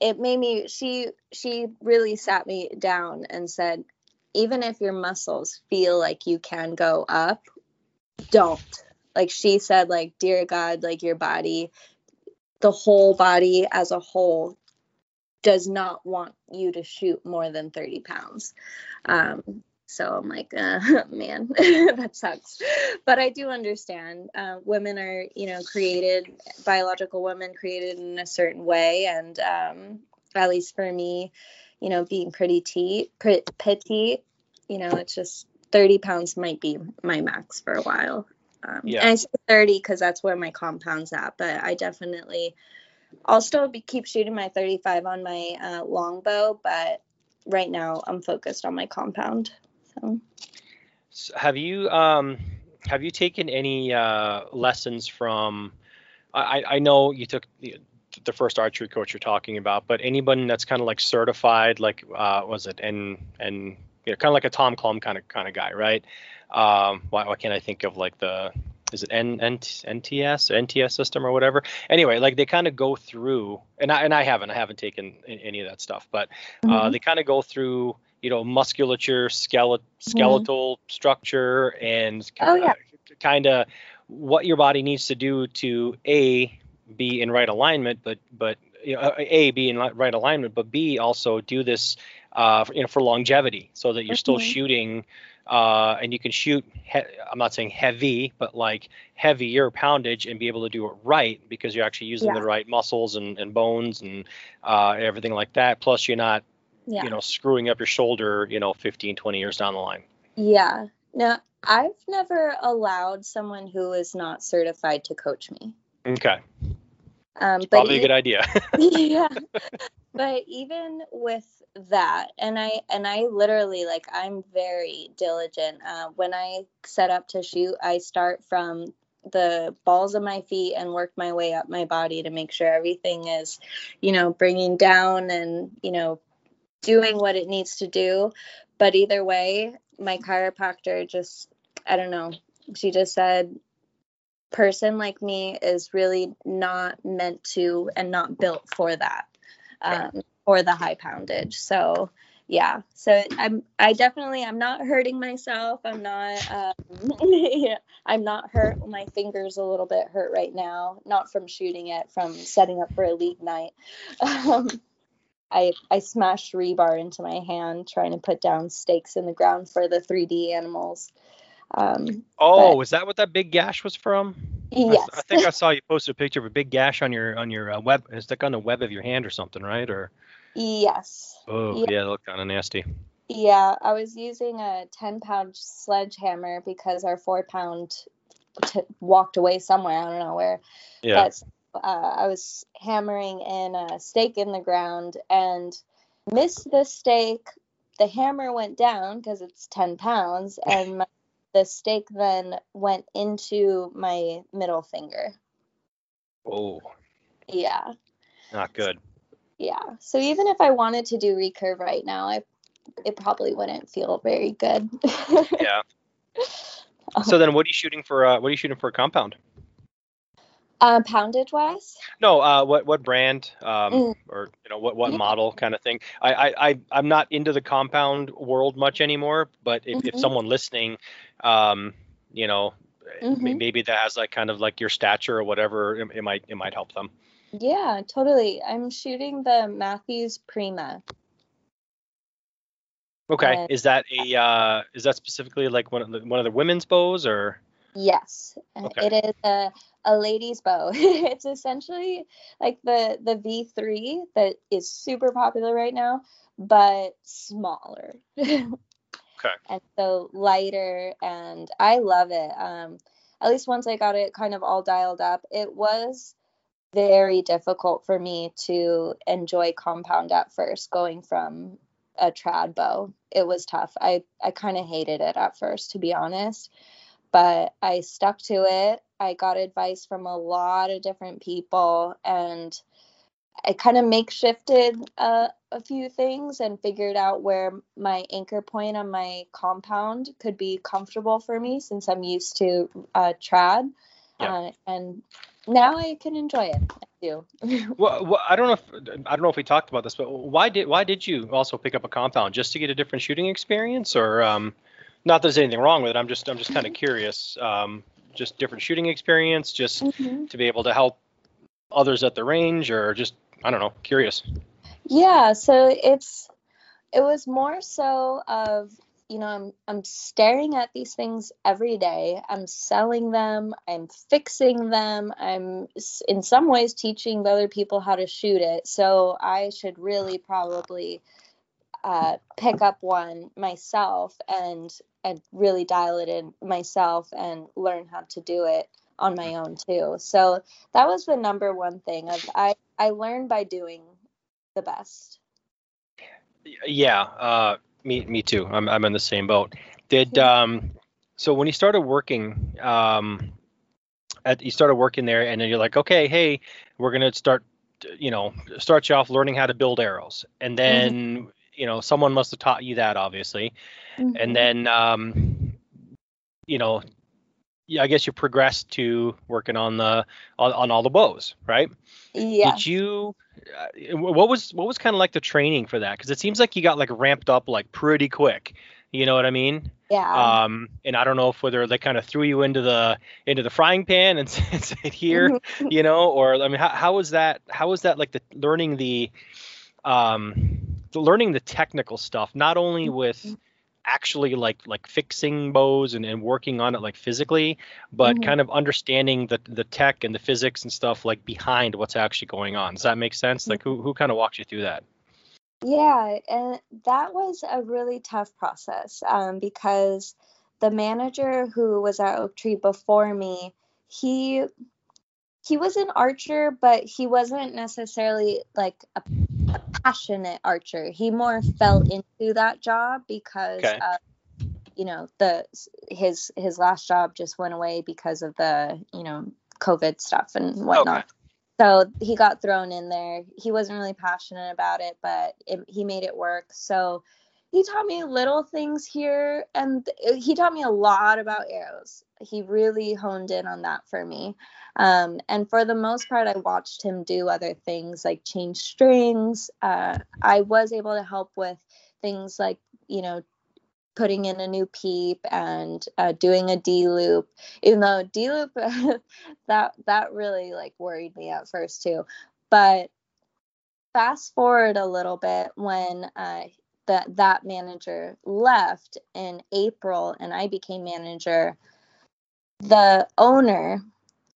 it made me. She she really sat me down and said, even if your muscles feel like you can go up, don't. Like she said, like dear God, like your body the whole body as a whole does not want you to shoot more than 30 pounds. Um, so I'm like, uh, man, that sucks. But I do understand. Uh, women are, you know, created, biological women created in a certain way. And um, at least for me, you know, being pretty te- petite, you know, it's just 30 pounds might be my max for a while. Um, yeah. And I say 30 because that's where my compound's at, but I definitely, I'll still be, keep shooting my 35 on my uh, longbow, but right now I'm focused on my compound. So, so have you um, have you taken any uh, lessons from? I, I know you took the, the first archery coach you're talking about, but anyone that's kind of like certified, like uh, was it and and you know, kind of like a Tom Clum kind of kind of guy, right? Um, why, why can't I think of like the is it N, N, NTS NTS system or whatever? Anyway, like they kind of go through, and I and I haven't I haven't taken any of that stuff, but uh, mm-hmm. they kind of go through you know musculature, skeletal mm-hmm. skeletal mm-hmm. structure, and oh, yeah. kind of what your body needs to do to a be in right alignment, but but you know, a be in right alignment, but b also do this uh, for, you know for longevity, so that you're mm-hmm. still shooting uh, and you can shoot. He- I'm not saying heavy, but like heavier poundage and be able to do it right because you're actually using yeah. the right muscles and, and bones and uh, everything like that. Plus, you're not, yeah. you know, screwing up your shoulder, you know, 15, 20 years down the line. Yeah. No, I've never allowed someone who is not certified to coach me. Okay. Um, but probably a good idea. yeah. But even with that and i and i literally like i'm very diligent uh, when i set up to shoot i start from the balls of my feet and work my way up my body to make sure everything is you know bringing down and you know doing what it needs to do but either way my chiropractor just i don't know she just said person like me is really not meant to and not built for that um, or the high poundage. So yeah, so I'm I definitely I'm not hurting myself. I'm not um, yeah, I'm not hurt. My fingers a little bit hurt right now, not from shooting it, from setting up for a league night. Um, I I smashed rebar into my hand trying to put down stakes in the ground for the 3D animals. Um, oh, but, was that what that big gash was from? Yes. I, I, think I saw you posted a picture of a big gash on your on your uh, web. It's like on the web of your hand or something, right? Or Yes. Oh, yeah, yeah that looked kind of nasty. Yeah, I was using a 10 pound sledgehammer because our four pound t- walked away somewhere. I don't know where. Yeah. But uh, I was hammering in a stake in the ground and missed the stake. The hammer went down because it's 10 pounds, and my, the stake then went into my middle finger. Oh. Yeah. Not good yeah so even if i wanted to do recurve right now i it probably wouldn't feel very good yeah so then what are you shooting for uh, what are you shooting for a compound uh, poundage wise no uh, what what brand um, mm. or you know what what yeah. model kind of thing I, I i i'm not into the compound world much anymore but if, mm-hmm. if someone listening um you know mm-hmm. maybe that has like kind of like your stature or whatever it, it might it might help them yeah, totally. I'm shooting the Mathews Prima. Okay. And, is that a uh, is that specifically like one of the, one of the women's bows or? Yes, okay. it is a a lady's bow. it's essentially like the the V3 that is super popular right now, but smaller. okay. And so lighter, and I love it. Um, at least once I got it kind of all dialed up, it was very difficult for me to enjoy compound at first going from a trad bow it was tough i i kind of hated it at first to be honest but i stuck to it i got advice from a lot of different people and i kind of makeshifted a, a few things and figured out where my anchor point on my compound could be comfortable for me since I'm used to uh, trad. Yeah. Uh, and now I can enjoy it. I do. well, well, I don't know if I don't know if we talked about this, but why did why did you also pick up a compound just to get a different shooting experience, or um, not that there's anything wrong with it. I'm just I'm just kind of curious. Um, just different shooting experience, just mm-hmm. to be able to help others at the range, or just I don't know, curious. Yeah, so it's it was more so of you know I'm I'm staring at these things every day. I'm selling them, I'm fixing them, I'm in some ways teaching other people how to shoot it. So I should really probably uh, pick up one myself and and really dial it in myself and learn how to do it on my own too. So that was the number one thing of I I learned by doing the best. Yeah, uh, me me too. I'm I'm in the same boat. Did um so when you started working um at you started working there and then you're like okay hey we're gonna start you know start you off learning how to build arrows and mm-hmm. then mm-hmm you know someone must have taught you that obviously mm-hmm. and then um you know I guess you progressed to working on the on, on all the bows, right? Yeah. Did you? Uh, what was what was kind of like the training for that? Because it seems like you got like ramped up like pretty quick. You know what I mean? Yeah. Um, and I don't know if whether they kind of threw you into the into the frying pan and said here, you know, or I mean, how, how was that? How was that like the learning the um learning the technical stuff, not only mm-hmm. with actually like like fixing bows and, and working on it like physically, but mm-hmm. kind of understanding the the tech and the physics and stuff like behind what's actually going on. Does that make sense? Like who who kind of walks you through that? Yeah, and that was a really tough process um, because the manager who was at Oak Tree before me, he he was an archer, but he wasn't necessarily like a a passionate archer. He more fell into that job because okay. of, you know the his his last job just went away because of the you know COVID stuff and whatnot. Okay. So he got thrown in there. He wasn't really passionate about it, but it, he made it work. So he taught me little things here and he taught me a lot about arrows. He really honed in on that for me. Um, and for the most part i watched him do other things like change strings. Uh, i was able to help with things like you know putting in a new peep and uh, doing a d loop. Even though d loop that that really like worried me at first too. But fast forward a little bit when uh, that that manager left in April and I became manager, the owner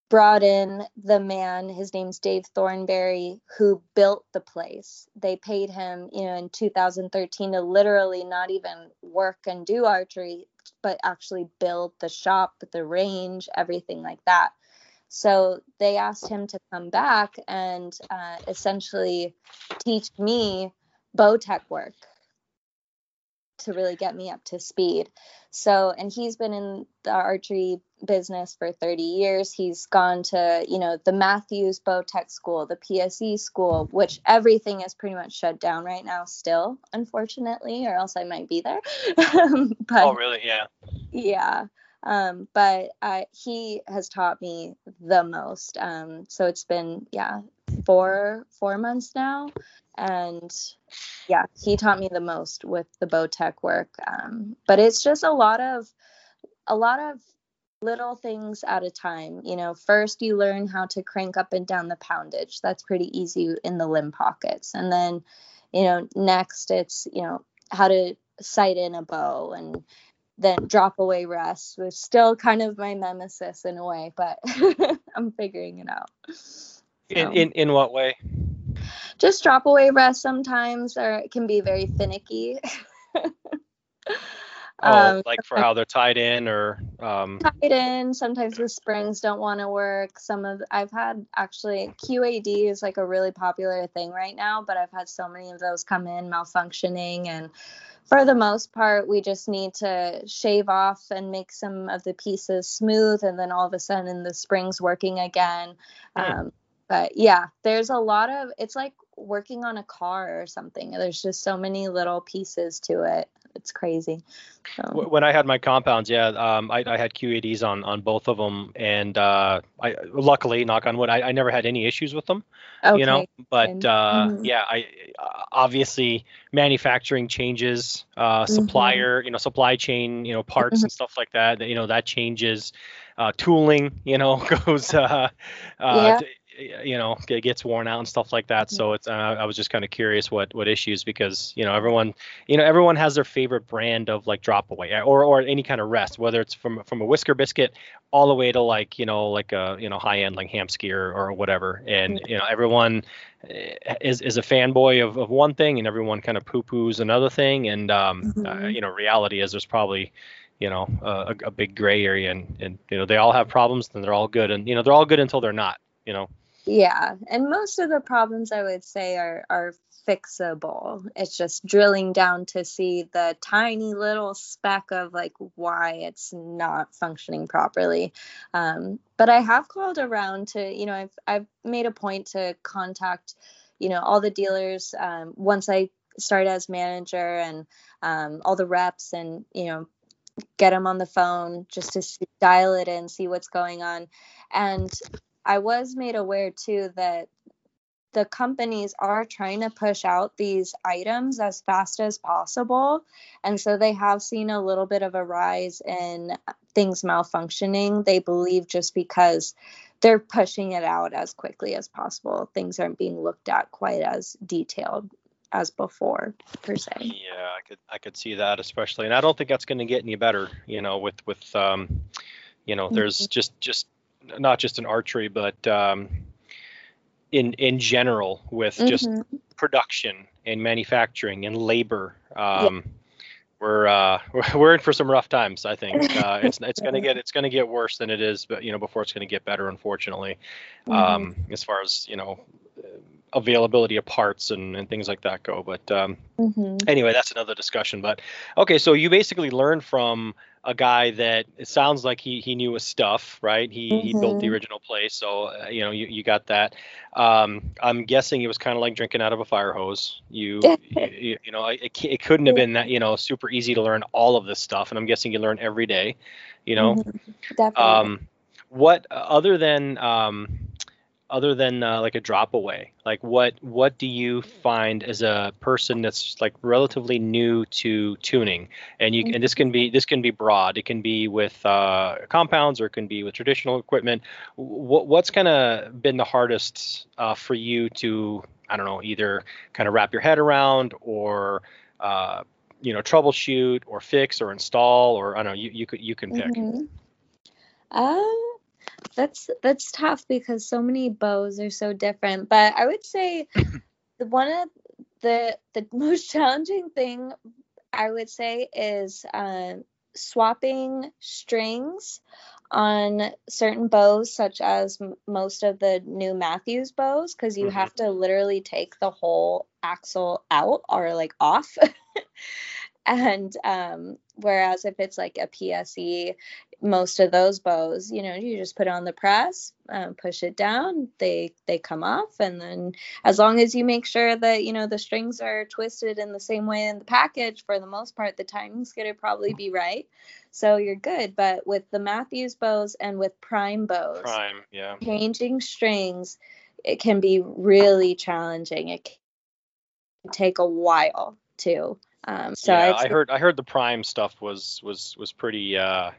brought in the man, his name's Dave Thornberry, who built the place. They paid him, you know, in 2013 to literally not even work and do archery, but actually build the shop, the range, everything like that. So they asked him to come back and uh, essentially teach me bow tech work to really get me up to speed. So, and he's been in the archery business for 30 years. He's gone to, you know, the Mathews Bow Tech School, the PSE school, which everything is pretty much shut down right now, still, unfortunately, or else I might be there. but, oh, really? Yeah. Yeah. Um, but uh, he has taught me the most. Um, so it's been, yeah, four four months now. And yeah he taught me the most with the bow tech work. Um, but it's just a lot of a lot of little things at a time. You know first you learn how to crank up and down the poundage. That's pretty easy in the limb pockets. And then you know next it's you know how to sight in a bow and then drop away rest was still kind of my nemesis in a way but i'm figuring it out in, in in what way? Just drop away rest sometimes, or it can be very finicky. oh, um, like for how they're tied in, or um... tied in. Sometimes the springs don't want to work. Some of I've had actually QAD is like a really popular thing right now, but I've had so many of those come in malfunctioning and for the most part, we just need to shave off and make some of the pieces smooth, and then all of a sudden the spring's working again. Mm. Um, but yeah there's a lot of it's like working on a car or something. There's just so many little pieces to it. It's crazy. So. When I had my compounds, yeah, um, I, I, had QADs on on both of them, and uh, I luckily, knock on wood, I, I never had any issues with them. Okay. You know, but uh, mm-hmm. yeah, I obviously manufacturing changes, uh, mm-hmm. supplier, mm-hmm. you know, supply chain, you know, parts mm-hmm. and stuff like that. You know, that changes. Uh, tooling, you know, goes. Uh, uh, yeah you know it gets worn out and stuff like that so it's uh, i was just kind of curious what what issues because you know everyone you know everyone has their favorite brand of like drop away uh, or or any kind of rest whether it's from from a whisker biscuit all the way to like you know like a you know high end like Hamskea or, or whatever and you know everyone uh, is is a fanboy of, of one thing and everyone kind of poo poos another thing and um uh, mm-hmm. uh, you know reality is there's probably you know a, a big gray area and and you know they all have problems and they're all good and you know they're all good until they're not you know yeah, and most of the problems I would say are are fixable. It's just drilling down to see the tiny little speck of like why it's not functioning properly. Um, but I have called around to, you know, I've I've made a point to contact, you know, all the dealers um, once I start as manager and um, all the reps and you know get them on the phone just to see, dial it in, see what's going on, and I was made aware too that the companies are trying to push out these items as fast as possible. And so they have seen a little bit of a rise in things malfunctioning. They believe just because they're pushing it out as quickly as possible, things aren't being looked at quite as detailed as before per se. Yeah, I could I could see that especially. And I don't think that's going to get any better, you know, with with um you know, there's mm-hmm. just just not just in archery, but um, in in general with mm-hmm. just production and manufacturing and labor. Um, yeah. We're uh, we're in for some rough times. I think uh, it's it's gonna get it's gonna get worse than it is, but you know before it's gonna get better. Unfortunately, mm-hmm. um, as far as you know availability of parts and, and things like that go. But um, mm-hmm. anyway, that's another discussion. But okay, so you basically learn from a guy that it sounds like he he knew his stuff, right? He mm-hmm. he built the mm-hmm. original place, so uh, you know you, you got that. Um, I'm guessing it was kind of like drinking out of a fire hose. You you, you, know it, it couldn't have been that you know super easy to learn all of this stuff, and I'm guessing you learn every day. You know, mm-hmm. definitely. Um, what other than um, other than uh, like a drop away like what what do you find as a person that's like relatively new to tuning? And you and this can be this can be broad. It can be with uh, compounds or it can be with traditional equipment. What, what's kind of been the hardest uh, for you to i don't know either kind of wrap your head around or uh, you know troubleshoot or fix or install or i don't know you, you you can pick. Mm-hmm. um that's that's tough because so many bows are so different. But I would say the one of the the most challenging thing I would say is uh, swapping strings on certain bows, such as m- most of the new Mathews bows, because you mm-hmm. have to literally take the whole axle out or like off. and um, whereas if it's like a PSE, most of those bows, you know, you just put on the press, um, push it down, they they come off, and then as long as you make sure that you know the strings are twisted in the same way in the package, for the most part, the timing's gonna probably be right, so you're good. But with the Mathews bows and with prime bows, prime, yeah, changing strings, it can be really challenging. It can take a while too. Um, so yeah, I heard I heard the prime stuff was was was pretty uh,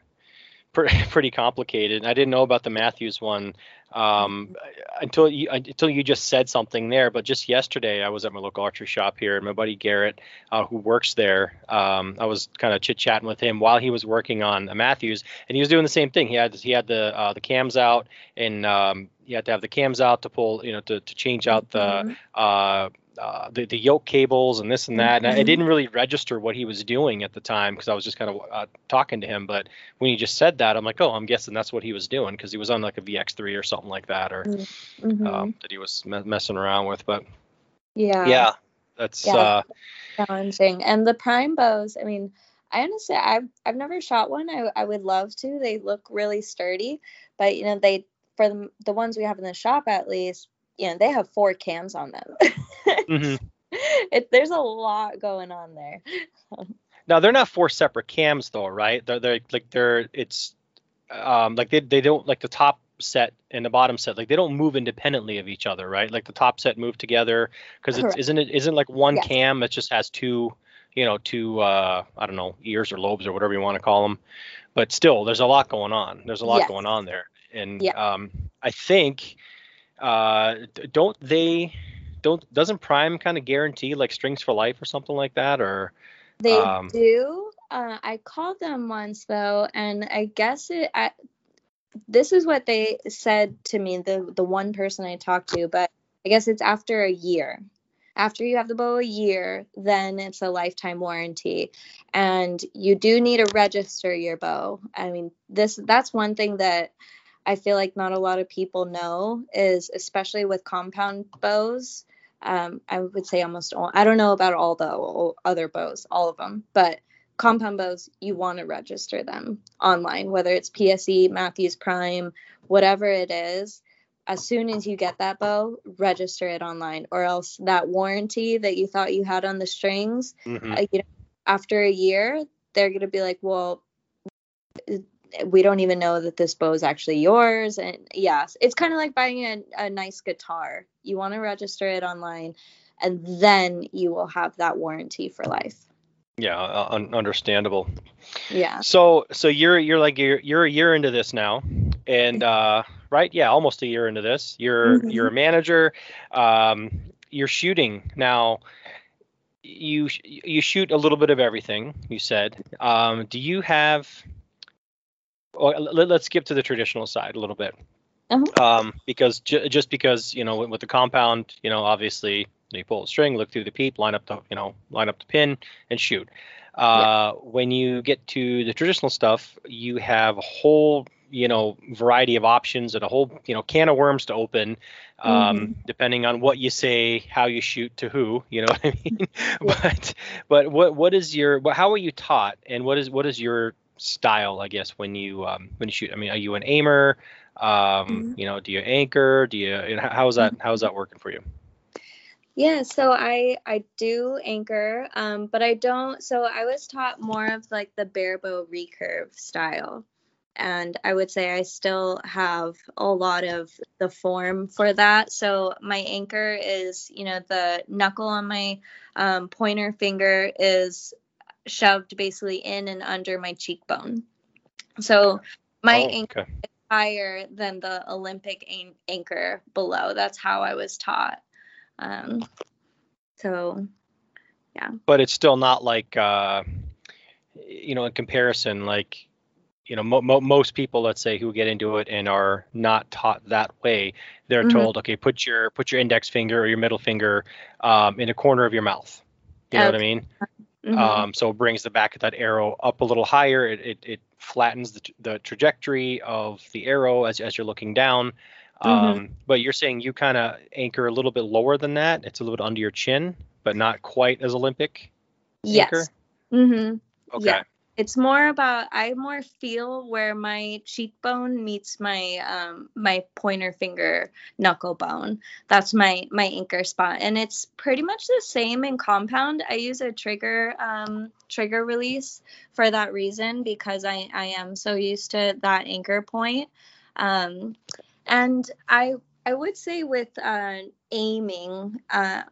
pretty complicated. I didn't know about the Mathews one um, until you until you just said something there. But just yesterday, I was at my local archery shop here, and my buddy Garrett, uh, who works there, um, I was kind of chit chatting with him while he was working on a Mathews, and he was doing the same thing. He had he had the uh, the cams out, and um, he had to have the cams out to pull, you know, to to change out the. Mm-hmm. Uh, uh, the, the yoke cables and this and that. And I, I, mm-hmm. didn't really register what he was doing at the time because I was just kind of uh, talking to him. But when he just said that, I'm like, oh, I'm guessing that's what he was doing because he was on like a VX3 or something like that, or mm-hmm. um, that he was me- messing around with. But yeah, yeah, that's yeah, uh, challenging. And the prime bows, I mean, I honestly, I've I've never shot one. I I would love to. They look really sturdy, but you know, they for the, the ones we have in the shop at least, you know, they have four cams on them. Mhm. it, there's a lot going on there. Now they're not four separate cams though, right? They're they're like they're it's um like they they don't like the top set and the bottom set like they don't move independently of each other, right? Like the top set move together because it's isn't it isn't like one Yes. cam that just has two you know two uh I don't know ears or lobes or whatever you want to call them, but still there's a lot going on. There's a lot Yes. going on there, and Yeah. um I think uh don't they don't doesn't Prime kind of guarantee like strings for life or something like that or They Um, do. Uh, I called them once though, and I guess it. I, this is what they said to me. The the one person I talked to, but I guess it's after a year. After you have the bow a year, then it's a lifetime warranty, and you do need to register your bow. I mean, this that's one thing that I feel like not a lot of people know is especially with compound bows. Um, I would say almost all. I don't know about all the other bows, all of them, but compound bows, you want to register them online, whether it's PSE, Mathews Prime, whatever it is. As soon as you get that bow, register it online, or else that warranty that you thought you had on the strings, Mhm. uh, you know, after a year, they're going to be like, well, we don't even know that this bow is actually yours. And yes, it's kind of like buying a, a nice guitar. You want to register it online, and then you will have that warranty for life. Yeah, uh, un- understandable. Yeah. So, so you're you're like you're you're a year into this now, and uh, right? Yeah, almost a year into this. You're Mhm. you're a manager. Um, you're shooting now. You you shoot a little bit of everything. You said. Um, do you have? Let, let's skip to the traditional side a little bit. Uh-huh. Um, because ju- just because you know with, the compound, you know, obviously you pull the string, look through the peep, line up the you know line up the pin, and shoot. Uh, When you get to the traditional stuff, you have a whole you know variety of options and a whole you know can of worms to open, um, depending on what you say, how you shoot to who. You know what I mean? but but what what is your how are you taught, and what is what is your style? I guess when you um, when you shoot. I mean, are you an aimer? Um, Mhm. You know, do you anchor? Do you? and how- How is that? How is that working for you? Yeah, so I I do anchor, um, but I don't. So I was taught more of like the barebow recurve style, and I would say I still have a lot of the form for that. So my anchor is, you know, the knuckle on my um, pointer finger is shoved basically in and under my cheekbone. So my Oh, anchor okay. higher than the Olympic an- anchor below. That's how I was taught. Um, so yeah. but it's still not like uh you know in comparison like you know mo- mo- most people let's say who get into it and are not taught that way they're Mhm. told okay put your put your index finger or your middle finger um, in a corner of your mouth you know what i mean mhm. um, so it brings the back of that arrow up a little higher it, it, it flattens the, t- the trajectory of the arrow as, as you're looking down Mhm. um, but you're saying you kind of anchor a little bit lower than that it's a little bit under your chin but not quite as olympic anchor? yes. hmm Okay. Yeah. It's more about I more feel where my cheekbone meets my um my pointer finger knuckle bone. That's my my anchor spot, and it's pretty much the same in compound. I use a trigger um trigger release for that reason because I I am so used to that anchor point. Um, and I I would say with uh, aiming, uh,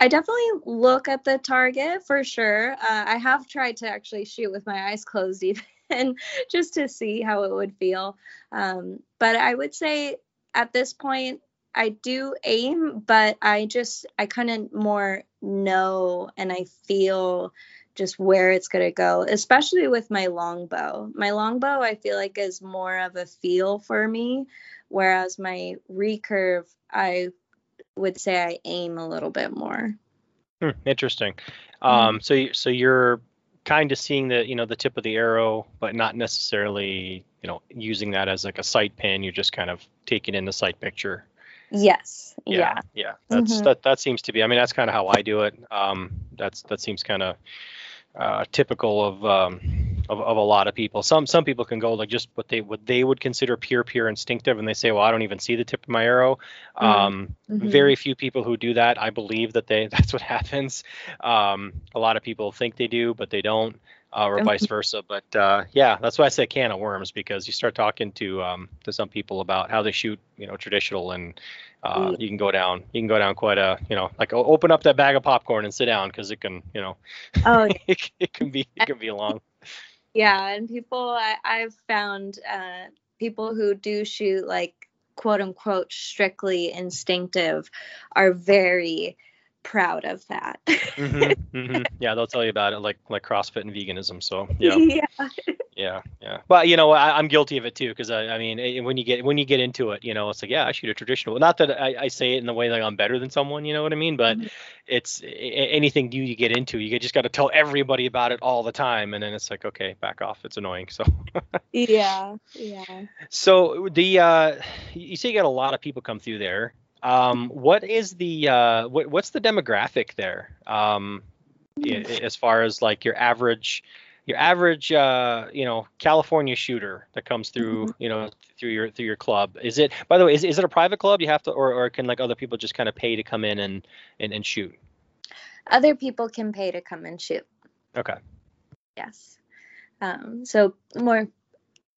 I definitely look at the target for sure. Uh, I have tried to actually shoot with my eyes closed, even just to see how it would feel. Um, but I would say at this point, I do aim, but I just, I kind of more know and I feel just where it's going to go, especially with my longbow. My longbow, I feel like, is more of a feel for me, whereas my recurve, I would say I aim a little bit more. Hmm, interesting. Mm-hmm. Um, so so you're kind of seeing the you know the tip of the arrow, but not necessarily you know using that as like a sight pin. You're just kind of taking in the sight picture. Yes. Yeah. Yeah, yeah. That's Mhm. that. That seems to be. I mean, that's kind of how I do it. Um, that's that seems kind of uh, typical of um, of, of a lot of people. Some some people can go like just what they what they would consider pure pure instinctive, and they say, well, I don't even see the tip of my arrow. Mhm. Um, Mhm. Very few people who do that. I believe that they that's what happens. Um, a lot of people think they do, but they don't. Uh, or vice versa, but uh, yeah, that's why I say can of worms because you start talking to um, to some people about how they shoot, you know, traditional, and uh, Mm. you can go down, you can go down quite a, you know, like open up that bag of popcorn and sit down because it can, you know, Oh, it, it can be it can be long. Yeah, and people I, I've found uh, people who do shoot like quote unquote strictly instinctive are very proud of that. hmm hmm Yeah, they'll tell you about it, like like CrossFit and veganism. So yeah, yeah. yeah, yeah. But you know, I, I'm guilty of it too because I, I mean, when you get when you get into it, you know, it's like yeah, I shoot a traditional. Not that I, I say it in the way like I'm better than someone, you know what I mean? But Mhm. it's anything new you get into, you just got to tell everybody about it all the time, and then it's like okay, back off. It's annoying. So. Yeah. Yeah. So the uh, you say you got a lot of people come through there. Um, what is the uh, what, what's the demographic there? Um, i- as far as like your average your average uh, you know California shooter that comes through you know through your through your club is it by the way is, is it a private club you have to or, or can like other people just kind of pay to come in and, and and shoot Other people can pay to come and shoot. okay Yes. Um, so more.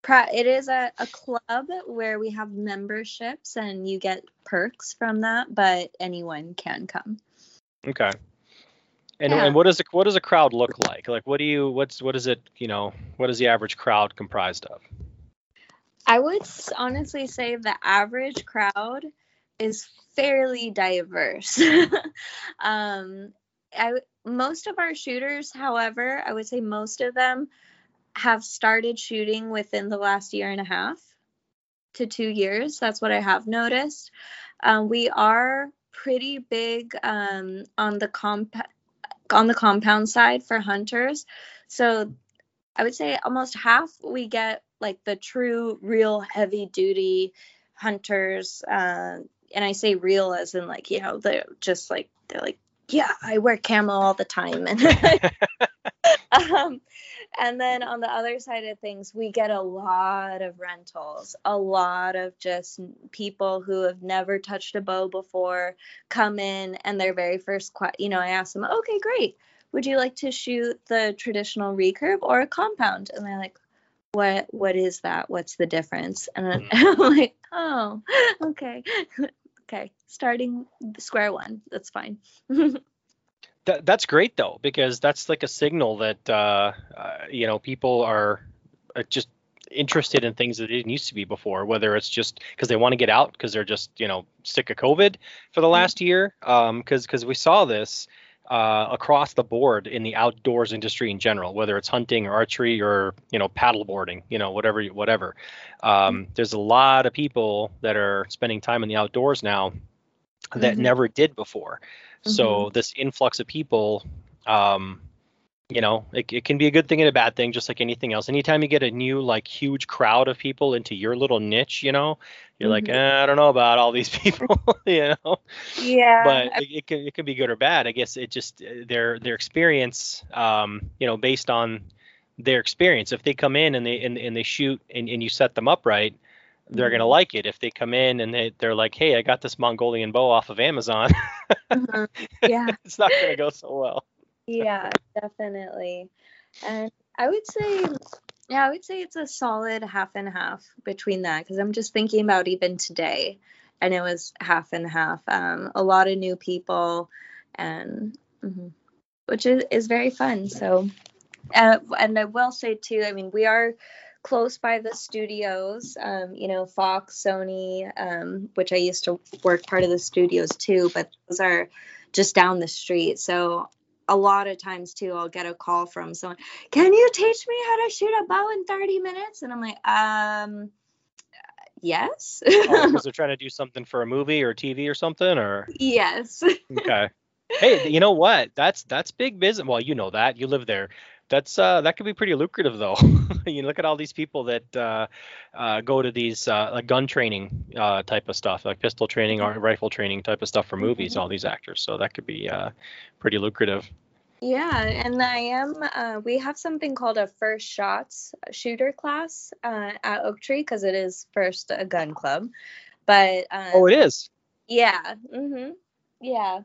It is a, a club where we have memberships and you get perks from that, but anyone can come. okay and, Yeah. and what does a, what does a crowd look like like what do you what's what is it you know what is the average crowd comprised of I would honestly say the average crowd is fairly diverse. um, I most of our shooters, however, I would say most of them have started shooting within the last year and a half to two years. That's what I have noticed. Um, we are pretty big um, on the comp on the compound side for hunters. So I would say almost half we get like the true, real heavy duty hunters. Uh, and I say real as in like, you know, they're just like, they're like, yeah, I wear camo all the time. And, um, and then mm-hmm. on the other side of things, we get a lot of rentals, a lot of just people who have never touched a bow before come in and their very first, you know, I ask them, okay, great would you like to shoot the traditional recurve or a compound? And they're like, what what is that? What's the difference? And then mm. I'm like, oh, okay. okay. Starting square one. That's fine. That, that's great though because that's like a signal that uh, uh, you know people are uh, just interested in things that they didn't used to be before. Whether it's just because they want to get out because they're just you know sick of COVID for the last year. Because because we saw this uh, across the board in the outdoors industry in general, whether it's hunting or archery or you know paddleboarding, you know whatever whatever. Um, there's a lot of people that are spending time in the outdoors now that Mhm. never did before. So this influx of people, um, you know, it, it can be a good thing and a bad thing, just like anything else. Anytime you get a new like huge crowd of people into your little niche, you know, you're like, Mhm. eh, I don't know about all these people, you know. Yeah. But it, it can it can be good or bad. I guess it just uh, their their experience, um, you know, based on their experience. If they come in and they and, and they shoot and, and you set them up right, they're gonna Mhm. like it. If they come in and they they're like, hey, I got this Mongolian bow off of Amazon, Mhm. yeah. it's not gonna go so well. Yeah, definitely. And I would say, yeah, I would say it's a solid half and half between that because I'm just thinking about even today, and it was half and half. Um, a lot of new people, and mhm, which is is very fun. So, uh, and I will say too, I mean, we are close by the studios. Um, you know, Fox, Sony, um, which I used to work part of the studios too, but those are just down the street. So a lot of times too i'll get a call from someone can you teach me how to shoot a bow in 30 minutes and i'm like um yes because they're trying to do something for a movie or TV or something, or yes okay. Hey, you know what? That's that's big business. Well, you know that you live there. That's uh, that could be pretty lucrative though. you look at all these people that uh, uh, go to these uh, like gun training uh, type of stuff, like pistol training or rifle training type of stuff for movies. All these actors, so that could be uh, pretty lucrative. Yeah, and I am. Uh, we have something called a first shots shooter class uh, at Oak Tree because it is first a gun club. But um, oh, it is. Yeah. Mm-hmm. Yeah.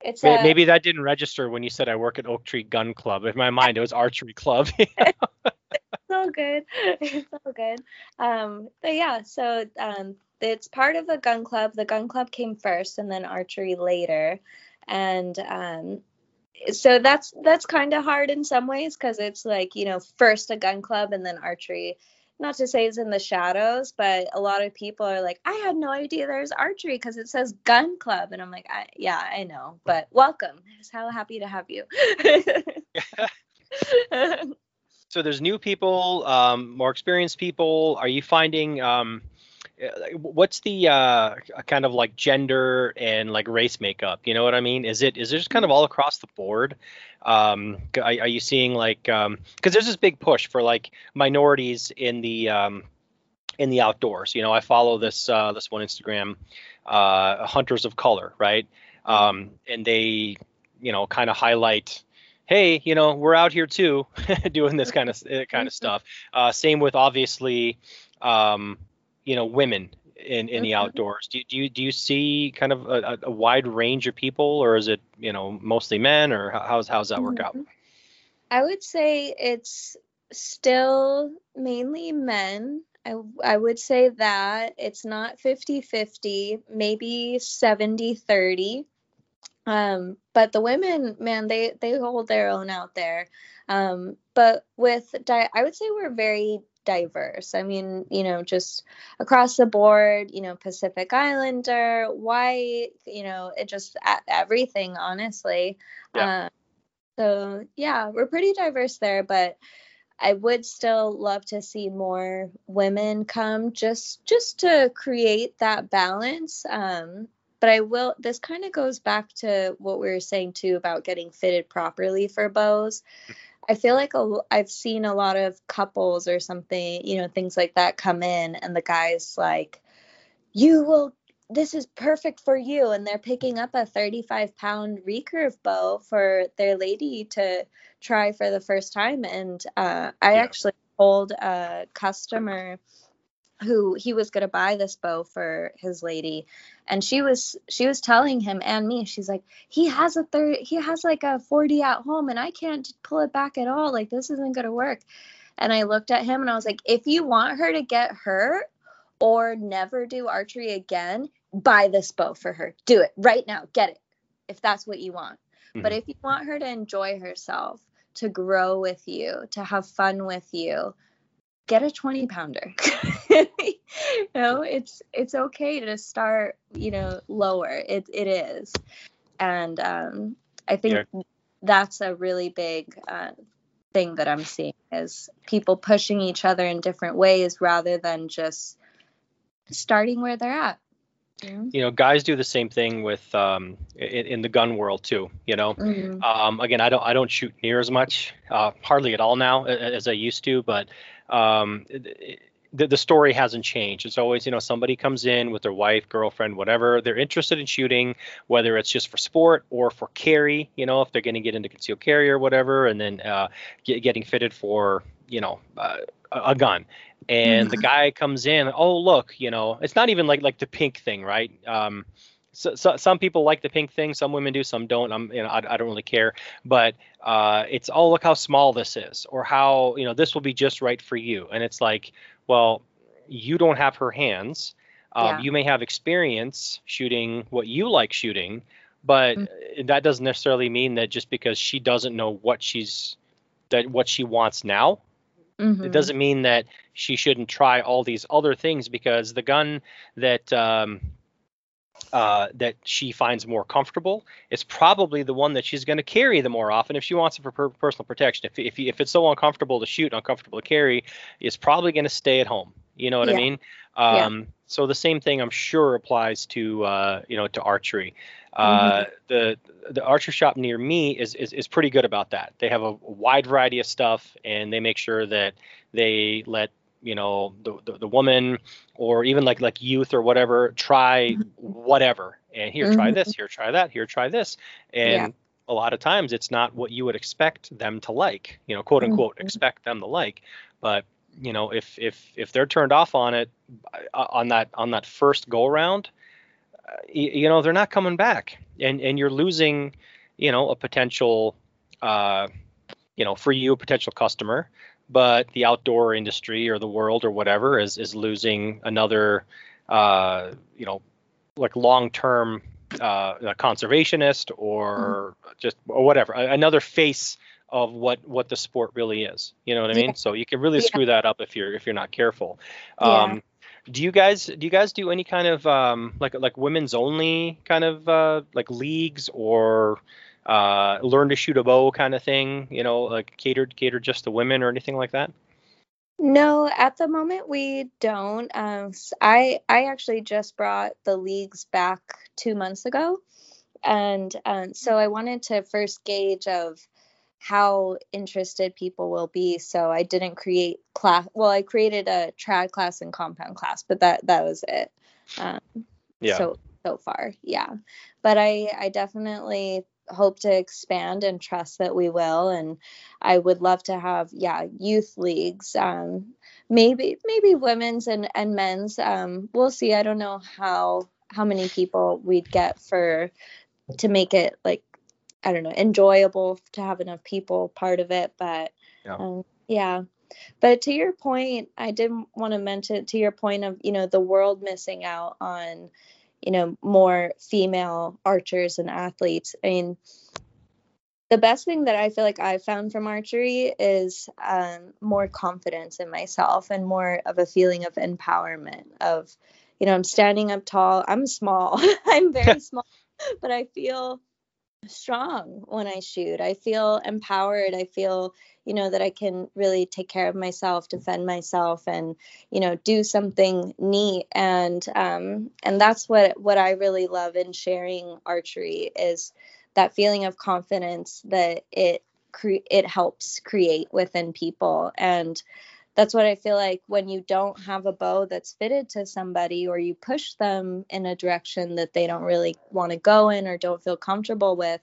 It's May- a, Maybe that didn't register when you said I work at Oak Tree Gun Club. In my mind, it was archery club. it's all good. It's all good. Um, but yeah, so um, it's part of the gun club. The gun club came first, and then archery later, and um, so that's that's kind of hard in some ways because it's like you know first a gun club and then archery not to say it's in the shadows but a lot of people are like i had no idea there's archery because it says gun club. And i'm like I, yeah i know but welcome. So happy to have you. So there's new people, um, more experienced people. Are you finding um, what's the uh, kind of like gender and like race makeup? You know what I mean? Is it is it just kind of all across the board? Um, are, are you seeing like because um, there's this big push for like minorities in the um, in the outdoors. You know, I follow this uh, this one Instagram, uh, Hunters of Color, right? Um, and they, you know, kind of highlight hey, you know, we're out here too, doing this kind of uh, kind of stuff. Uh, same with obviously, um, you know, women in, in the outdoors. Do, do you do you see kind of a, a, wide range of people, or is it you know mostly men, or how's how's that work out? Mm-hmm. I would say it's still mainly men. I, I would say that it's not 50 50, maybe 70 30. Um, but the women, man, they they hold their own out there. Um, but with di- I would say we're very diverse. I mean, you know, just across the board, you know, Pacific Islander, white, you know, it just everything, honestly. Yeah. Uh, so yeah, we're pretty diverse there, but I would still love to see more women come just just to create that balance. Um, but I will, this kind of goes back to what we were saying too about getting fitted properly for bows. I feel like a, I've seen a lot of couples or something, you know, things like that come in, and the guy's like, You will, this is perfect for you. And they're picking up a 35 pound recurve bow for their lady to try for the first time. And uh, I yeah. actually told a customer, who he was going to buy this bow for his lady. And she was she was telling him and me she's like he has a third he has like a 40 at home and i can't pull it back at all. Like this isn't going to work. And i looked at him and i was like if you want her to get hurt or never do archery again buy this bow for her. Do it right now. Get it if that's what you want. Mm-hmm. but if you want her to enjoy herself to grow with you to have fun with you get a 20 pounder you know it's it's okay to start you know lower it it is and um i think yeah. that's a really big uh, thing that i'm seeing is people pushing each other in different ways rather than just starting where they're at you know guys do the same thing with um, in, in, the gun world too you know mm-hmm. um, again i don't i don't shoot near as much uh, hardly at all now as i used to but um, the, the story hasn't changed. It's always, you know, somebody comes in with their wife, girlfriend, whatever. They're interested in shooting, whether it's just for sport or for carry, you know, if they're going to get into concealed carry or whatever, and then uh, get, getting fitted for, you know, uh, a gun. And the mm-hmm. guy comes in, oh, look, you know, it's not even like like the pink thing, right? Um, so, so, some people like the pink thing, some women do, some don't. I'm, you know, I, I don't really care. But uh, it's oh look how small this is, or how you know this will be just right for you. And it's like, well, you don't have her hands. Um, yeah. You may have experience shooting what you like shooting, but mm-hmm. that doesn't necessarily mean that just because she doesn't know what she's that what she wants now Mm-hmm. It doesn't mean that she shouldn't try all these other things because the gun that um, uh, that she finds more comfortable It's probably the one that she's going to carry the more often if she wants it for per- personal protection. If, if, if it's so uncomfortable to shoot, uncomfortable to carry, it's probably going to stay at home. You know what yeah. I mean? Um, yeah. So the same thing I'm sure applies to uh, you know to archery. Uh, mm-hmm. The the archer shop near me is, is is pretty good about that. They have a wide variety of stuff, and they make sure that they let you know the, the, the woman or even like like youth or whatever try mm-hmm. whatever and here mm-hmm. try this here try that here try this and yeah. a lot of times it's not what you would expect them to like, you know, quote unquote, Mhm. expect them to like. But you know, if if if they're turned off on it uh, on that on that first go round, uh, you, you know, they're not coming back, and and you're losing, you know, a potential, uh, you know, for you a potential customer, but the outdoor industry or the world or whatever is is losing another, uh, you know, like long term uh, conservationist or just or whatever another face of what what the sport really is you know what i Yeah. mean so you can really Yeah. screw that up if you're if you're not careful Yeah. um do you guys do you guys do any kind of um like like women's only kind of uh like leagues or uh learn to shoot a bow kind of thing you know like catered catered just to women or anything like that No, at the moment we don't. Um, I I actually just brought the leagues back two months ago, and um, so I wanted to first gauge of how interested people will be. So I didn't create class. Well, I created a trad class and compound class, but that that was it. Um, yeah so so far yeah but i i definitely hope to expand and trust that we will and i would love to have yeah youth leagues um maybe maybe women's and and men's um we'll see i don't know how how many people we'd get for to make it like i don't know enjoyable to have enough people part of it but Yeah. um, yeah but to your point i did want to mention to your point of you know the world missing out on you know more female archers and athletes. I mean the best thing that i feel like i've found from archery is um, more confidence in myself and more of a feeling of empowerment of you know i'm standing up tall. I'm small. I'm very small but i feel strong when i shoot. I feel empowered. I feel you know that i can really take care of myself defend myself and you know do something neat. And um and that's what what i really love in sharing archery is that feeling of confidence that it cre- it helps create within people. And that's what i feel like when you don't have a bow that's fitted to somebody or you push them in a direction that they don't really want to go in or don't feel comfortable with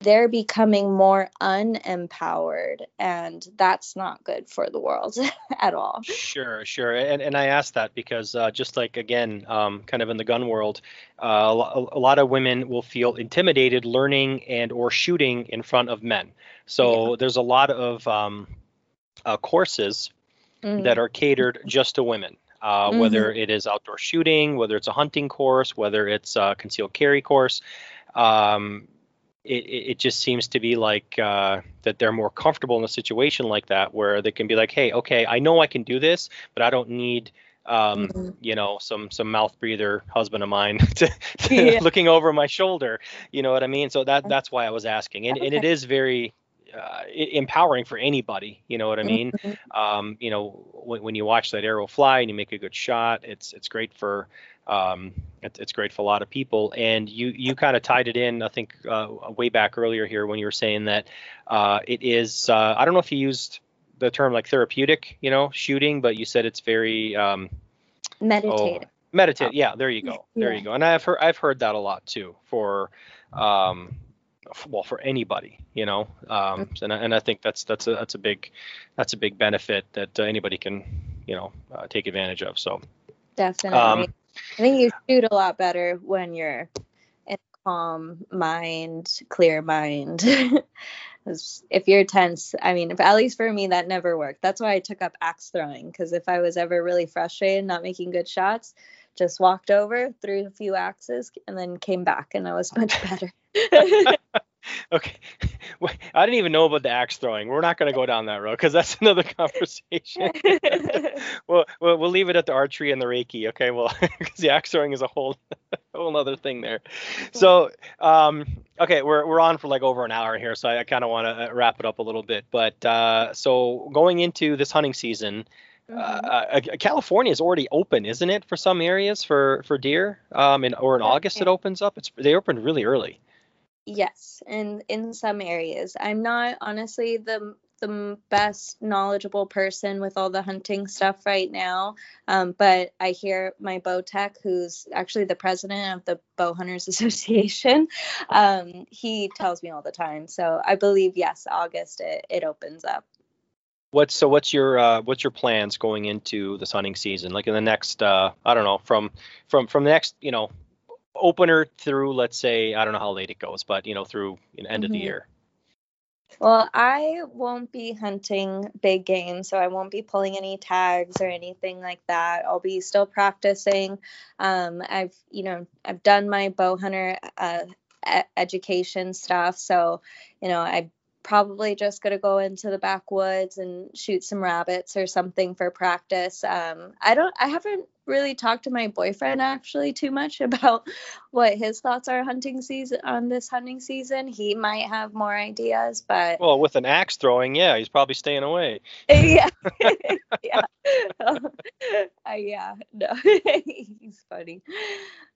they're becoming more unempowered and that's not good for the world at all Sure, sure, and and I asked that because uh, just like again, um, kind of in the gun world, uh, a a lot of women will feel intimidated learning and or shooting in front of men. So there's a lot of um, uh, courses Mm, that are catered just to women. Uh, Whether it is outdoor shooting, whether it's a hunting course, whether it's a concealed carry course, um, it, it just seems to be like uh, that they're more comfortable in a situation like that where they can be like, hey, okay, I know I can do this, but I don't need um, Mhm. you know some some mouth breather husband of mine to, to Yeah. looking over my shoulder. You know what I mean? So that that's why I was asking, and and it Okay. is very uh, empowering for anybody. You know what I mean? Mhm. um, you know when, when you watch that arrow fly and you make a good shot it's it's great for um, it, it's great for a lot of people and you you kind of tied it in i think uh, way back earlier here when you were saying that uh, it is uh, i don't know if you used the term like therapeutic you know shooting but you said it's very um, meditative meditate yeah there you go there Yeah. you go and i've heard i've heard that a lot too for um well for anybody you know? Um and I, and I think that's that's a that's a big that's a big benefit that uh, anybody can you know uh, take advantage of so. Definitely. Um i think you shoot a lot better when you're in a calm mind clear mind. If you're tense i mean if, at least for me that never worked. That's why i took up axe throwing because if i was ever really frustrated not making good shots just walked over threw a few axes and then came back and i was much better okay i didn't even know about the axe throwing we're not going to go down that road because that's another conversation well, well we'll leave it at the archery and the reiki okay well because the axe throwing is a whole whole other thing there so um okay we're, we're on for like over an hour here so i, I kind of want to wrap it up a little bit but uh so going into this hunting season Mhm. uh, uh, California is already open, isn't it, for some areas for for deer? Um, in or in Yeah. August it opens up. It's they open really early. Yes, and in some areas. I'm not honestly the the best knowledgeable person with all the hunting stuff right now. Um, but I hear my bow tech, who's actually the president of the Bow Hunters Association, um, he tells me all the time. So I believe yes, August it, it opens up. What's so? What's your uh, what's your plans going into this hunting season? Like in the next, uh, I don't know, from from from the next, you know, opener through, let's say, I don't know how late it goes, but you know, through you know, end mm-hmm. of the mm-hmm. year. Well, I won't be hunting big game, so I won't be pulling any tags or anything like that. I'll be still practicing. Um, I've, you know, I've done my bow hunter uh, education stuff, so you know, I probably just going to go into the backwoods and shoot some rabbits or something for practice. Um, I don't, I haven't really talked to my boyfriend actually too much about what his thoughts are hunting season on this hunting season. He might have more ideas, but well, with an axe throwing, yeah, he's probably staying away. yeah, yeah, uh, yeah. No, he's funny.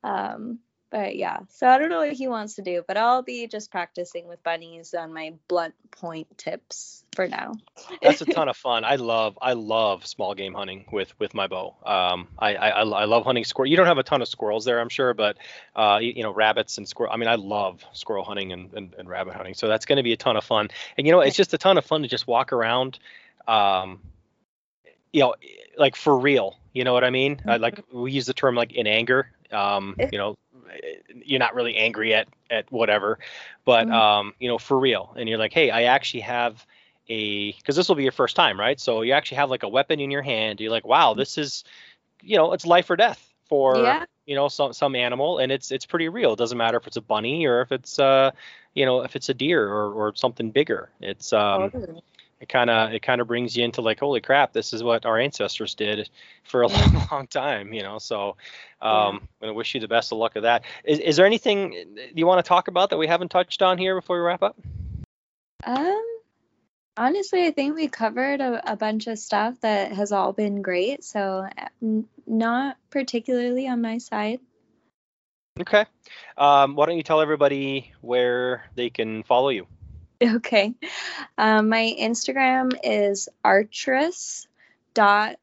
Um, but yeah, so I don't know what he wants to do, but I'll be just practicing with bunnies on my blunt point tips for now. That's a ton of fun. I love I love small game hunting with with my bow. Um, I I, I love hunting squirrel. You don't have a ton of squirrels there, I'm sure, but uh, you, you know rabbits and squirrel. I mean, I love squirrel hunting and, and, and rabbit hunting. So that's going to be a ton of fun. And you know, it's just a ton of fun to just walk around. Um, you know, like for real. You know what I mean? Mm-hmm. like we use the term like in anger. Um, you know, you're not really angry at at whatever, but mm-hmm. um, you know, for real. And you're like, hey, I actually have a because this will be your first time, right? So you actually have like a weapon in your hand. You're like, wow, this is, you know, it's life or death for yeah. you know some some animal, and it's it's pretty real. It doesn't matter if it's a bunny or if it's uh, you know, if it's a deer or or something bigger. It's um. Totally it kind of it kind of brings you into like holy crap this is what our ancestors did for a long long time you know so um yeah. i wish you the best of luck of that. Is, is there anything you want to talk about that we haven't touched on here before we wrap up? Um honestly i think we covered a, a bunch of stuff that has all been great so n- not particularly on my side. Okay. Um, why don't you tell everybody where they can follow you Okay. Um, my Instagram is artress dot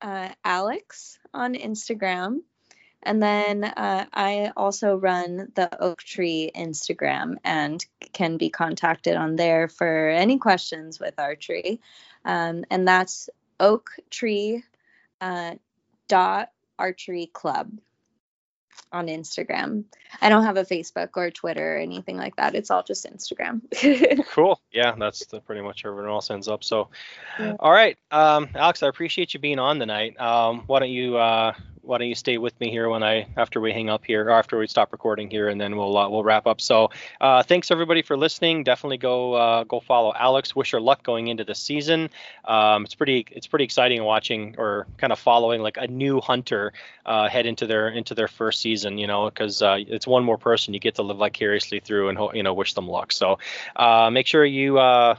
uh, alex on Instagram. And then uh, I also run the Oak Tree Instagram and can be contacted on there for any questions with archery. Um, and that's Oak Tree uh, dot archery club on Instagram. I don't have a Facebook or Twitter or anything like that. It's all just Instagram. cool. Yeah, that's the, pretty much everyone else ends up. So, yeah. all right, um, Alex, I appreciate you being on tonight. Um, why don't you uh, why don't you stay with me here when I after we hang up here or after we stop recording here, and then we'll uh, we'll wrap up. So uh, thanks everybody for listening. Definitely go uh, go follow Alex. Wish her luck going into the season. Um, it's pretty it's pretty exciting watching or kind of following like a new hunter uh, head into their into their first season. You know, because uh, it's one more person you get to live vicariously through and you know wish them luck. So uh, make sure you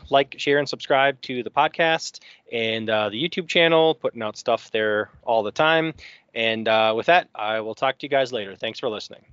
like, share, and subscribe to the podcast and the YouTube channel. Putting out stuff there all the time. And uh, with that, I will talk to you guys later. Thanks for listening.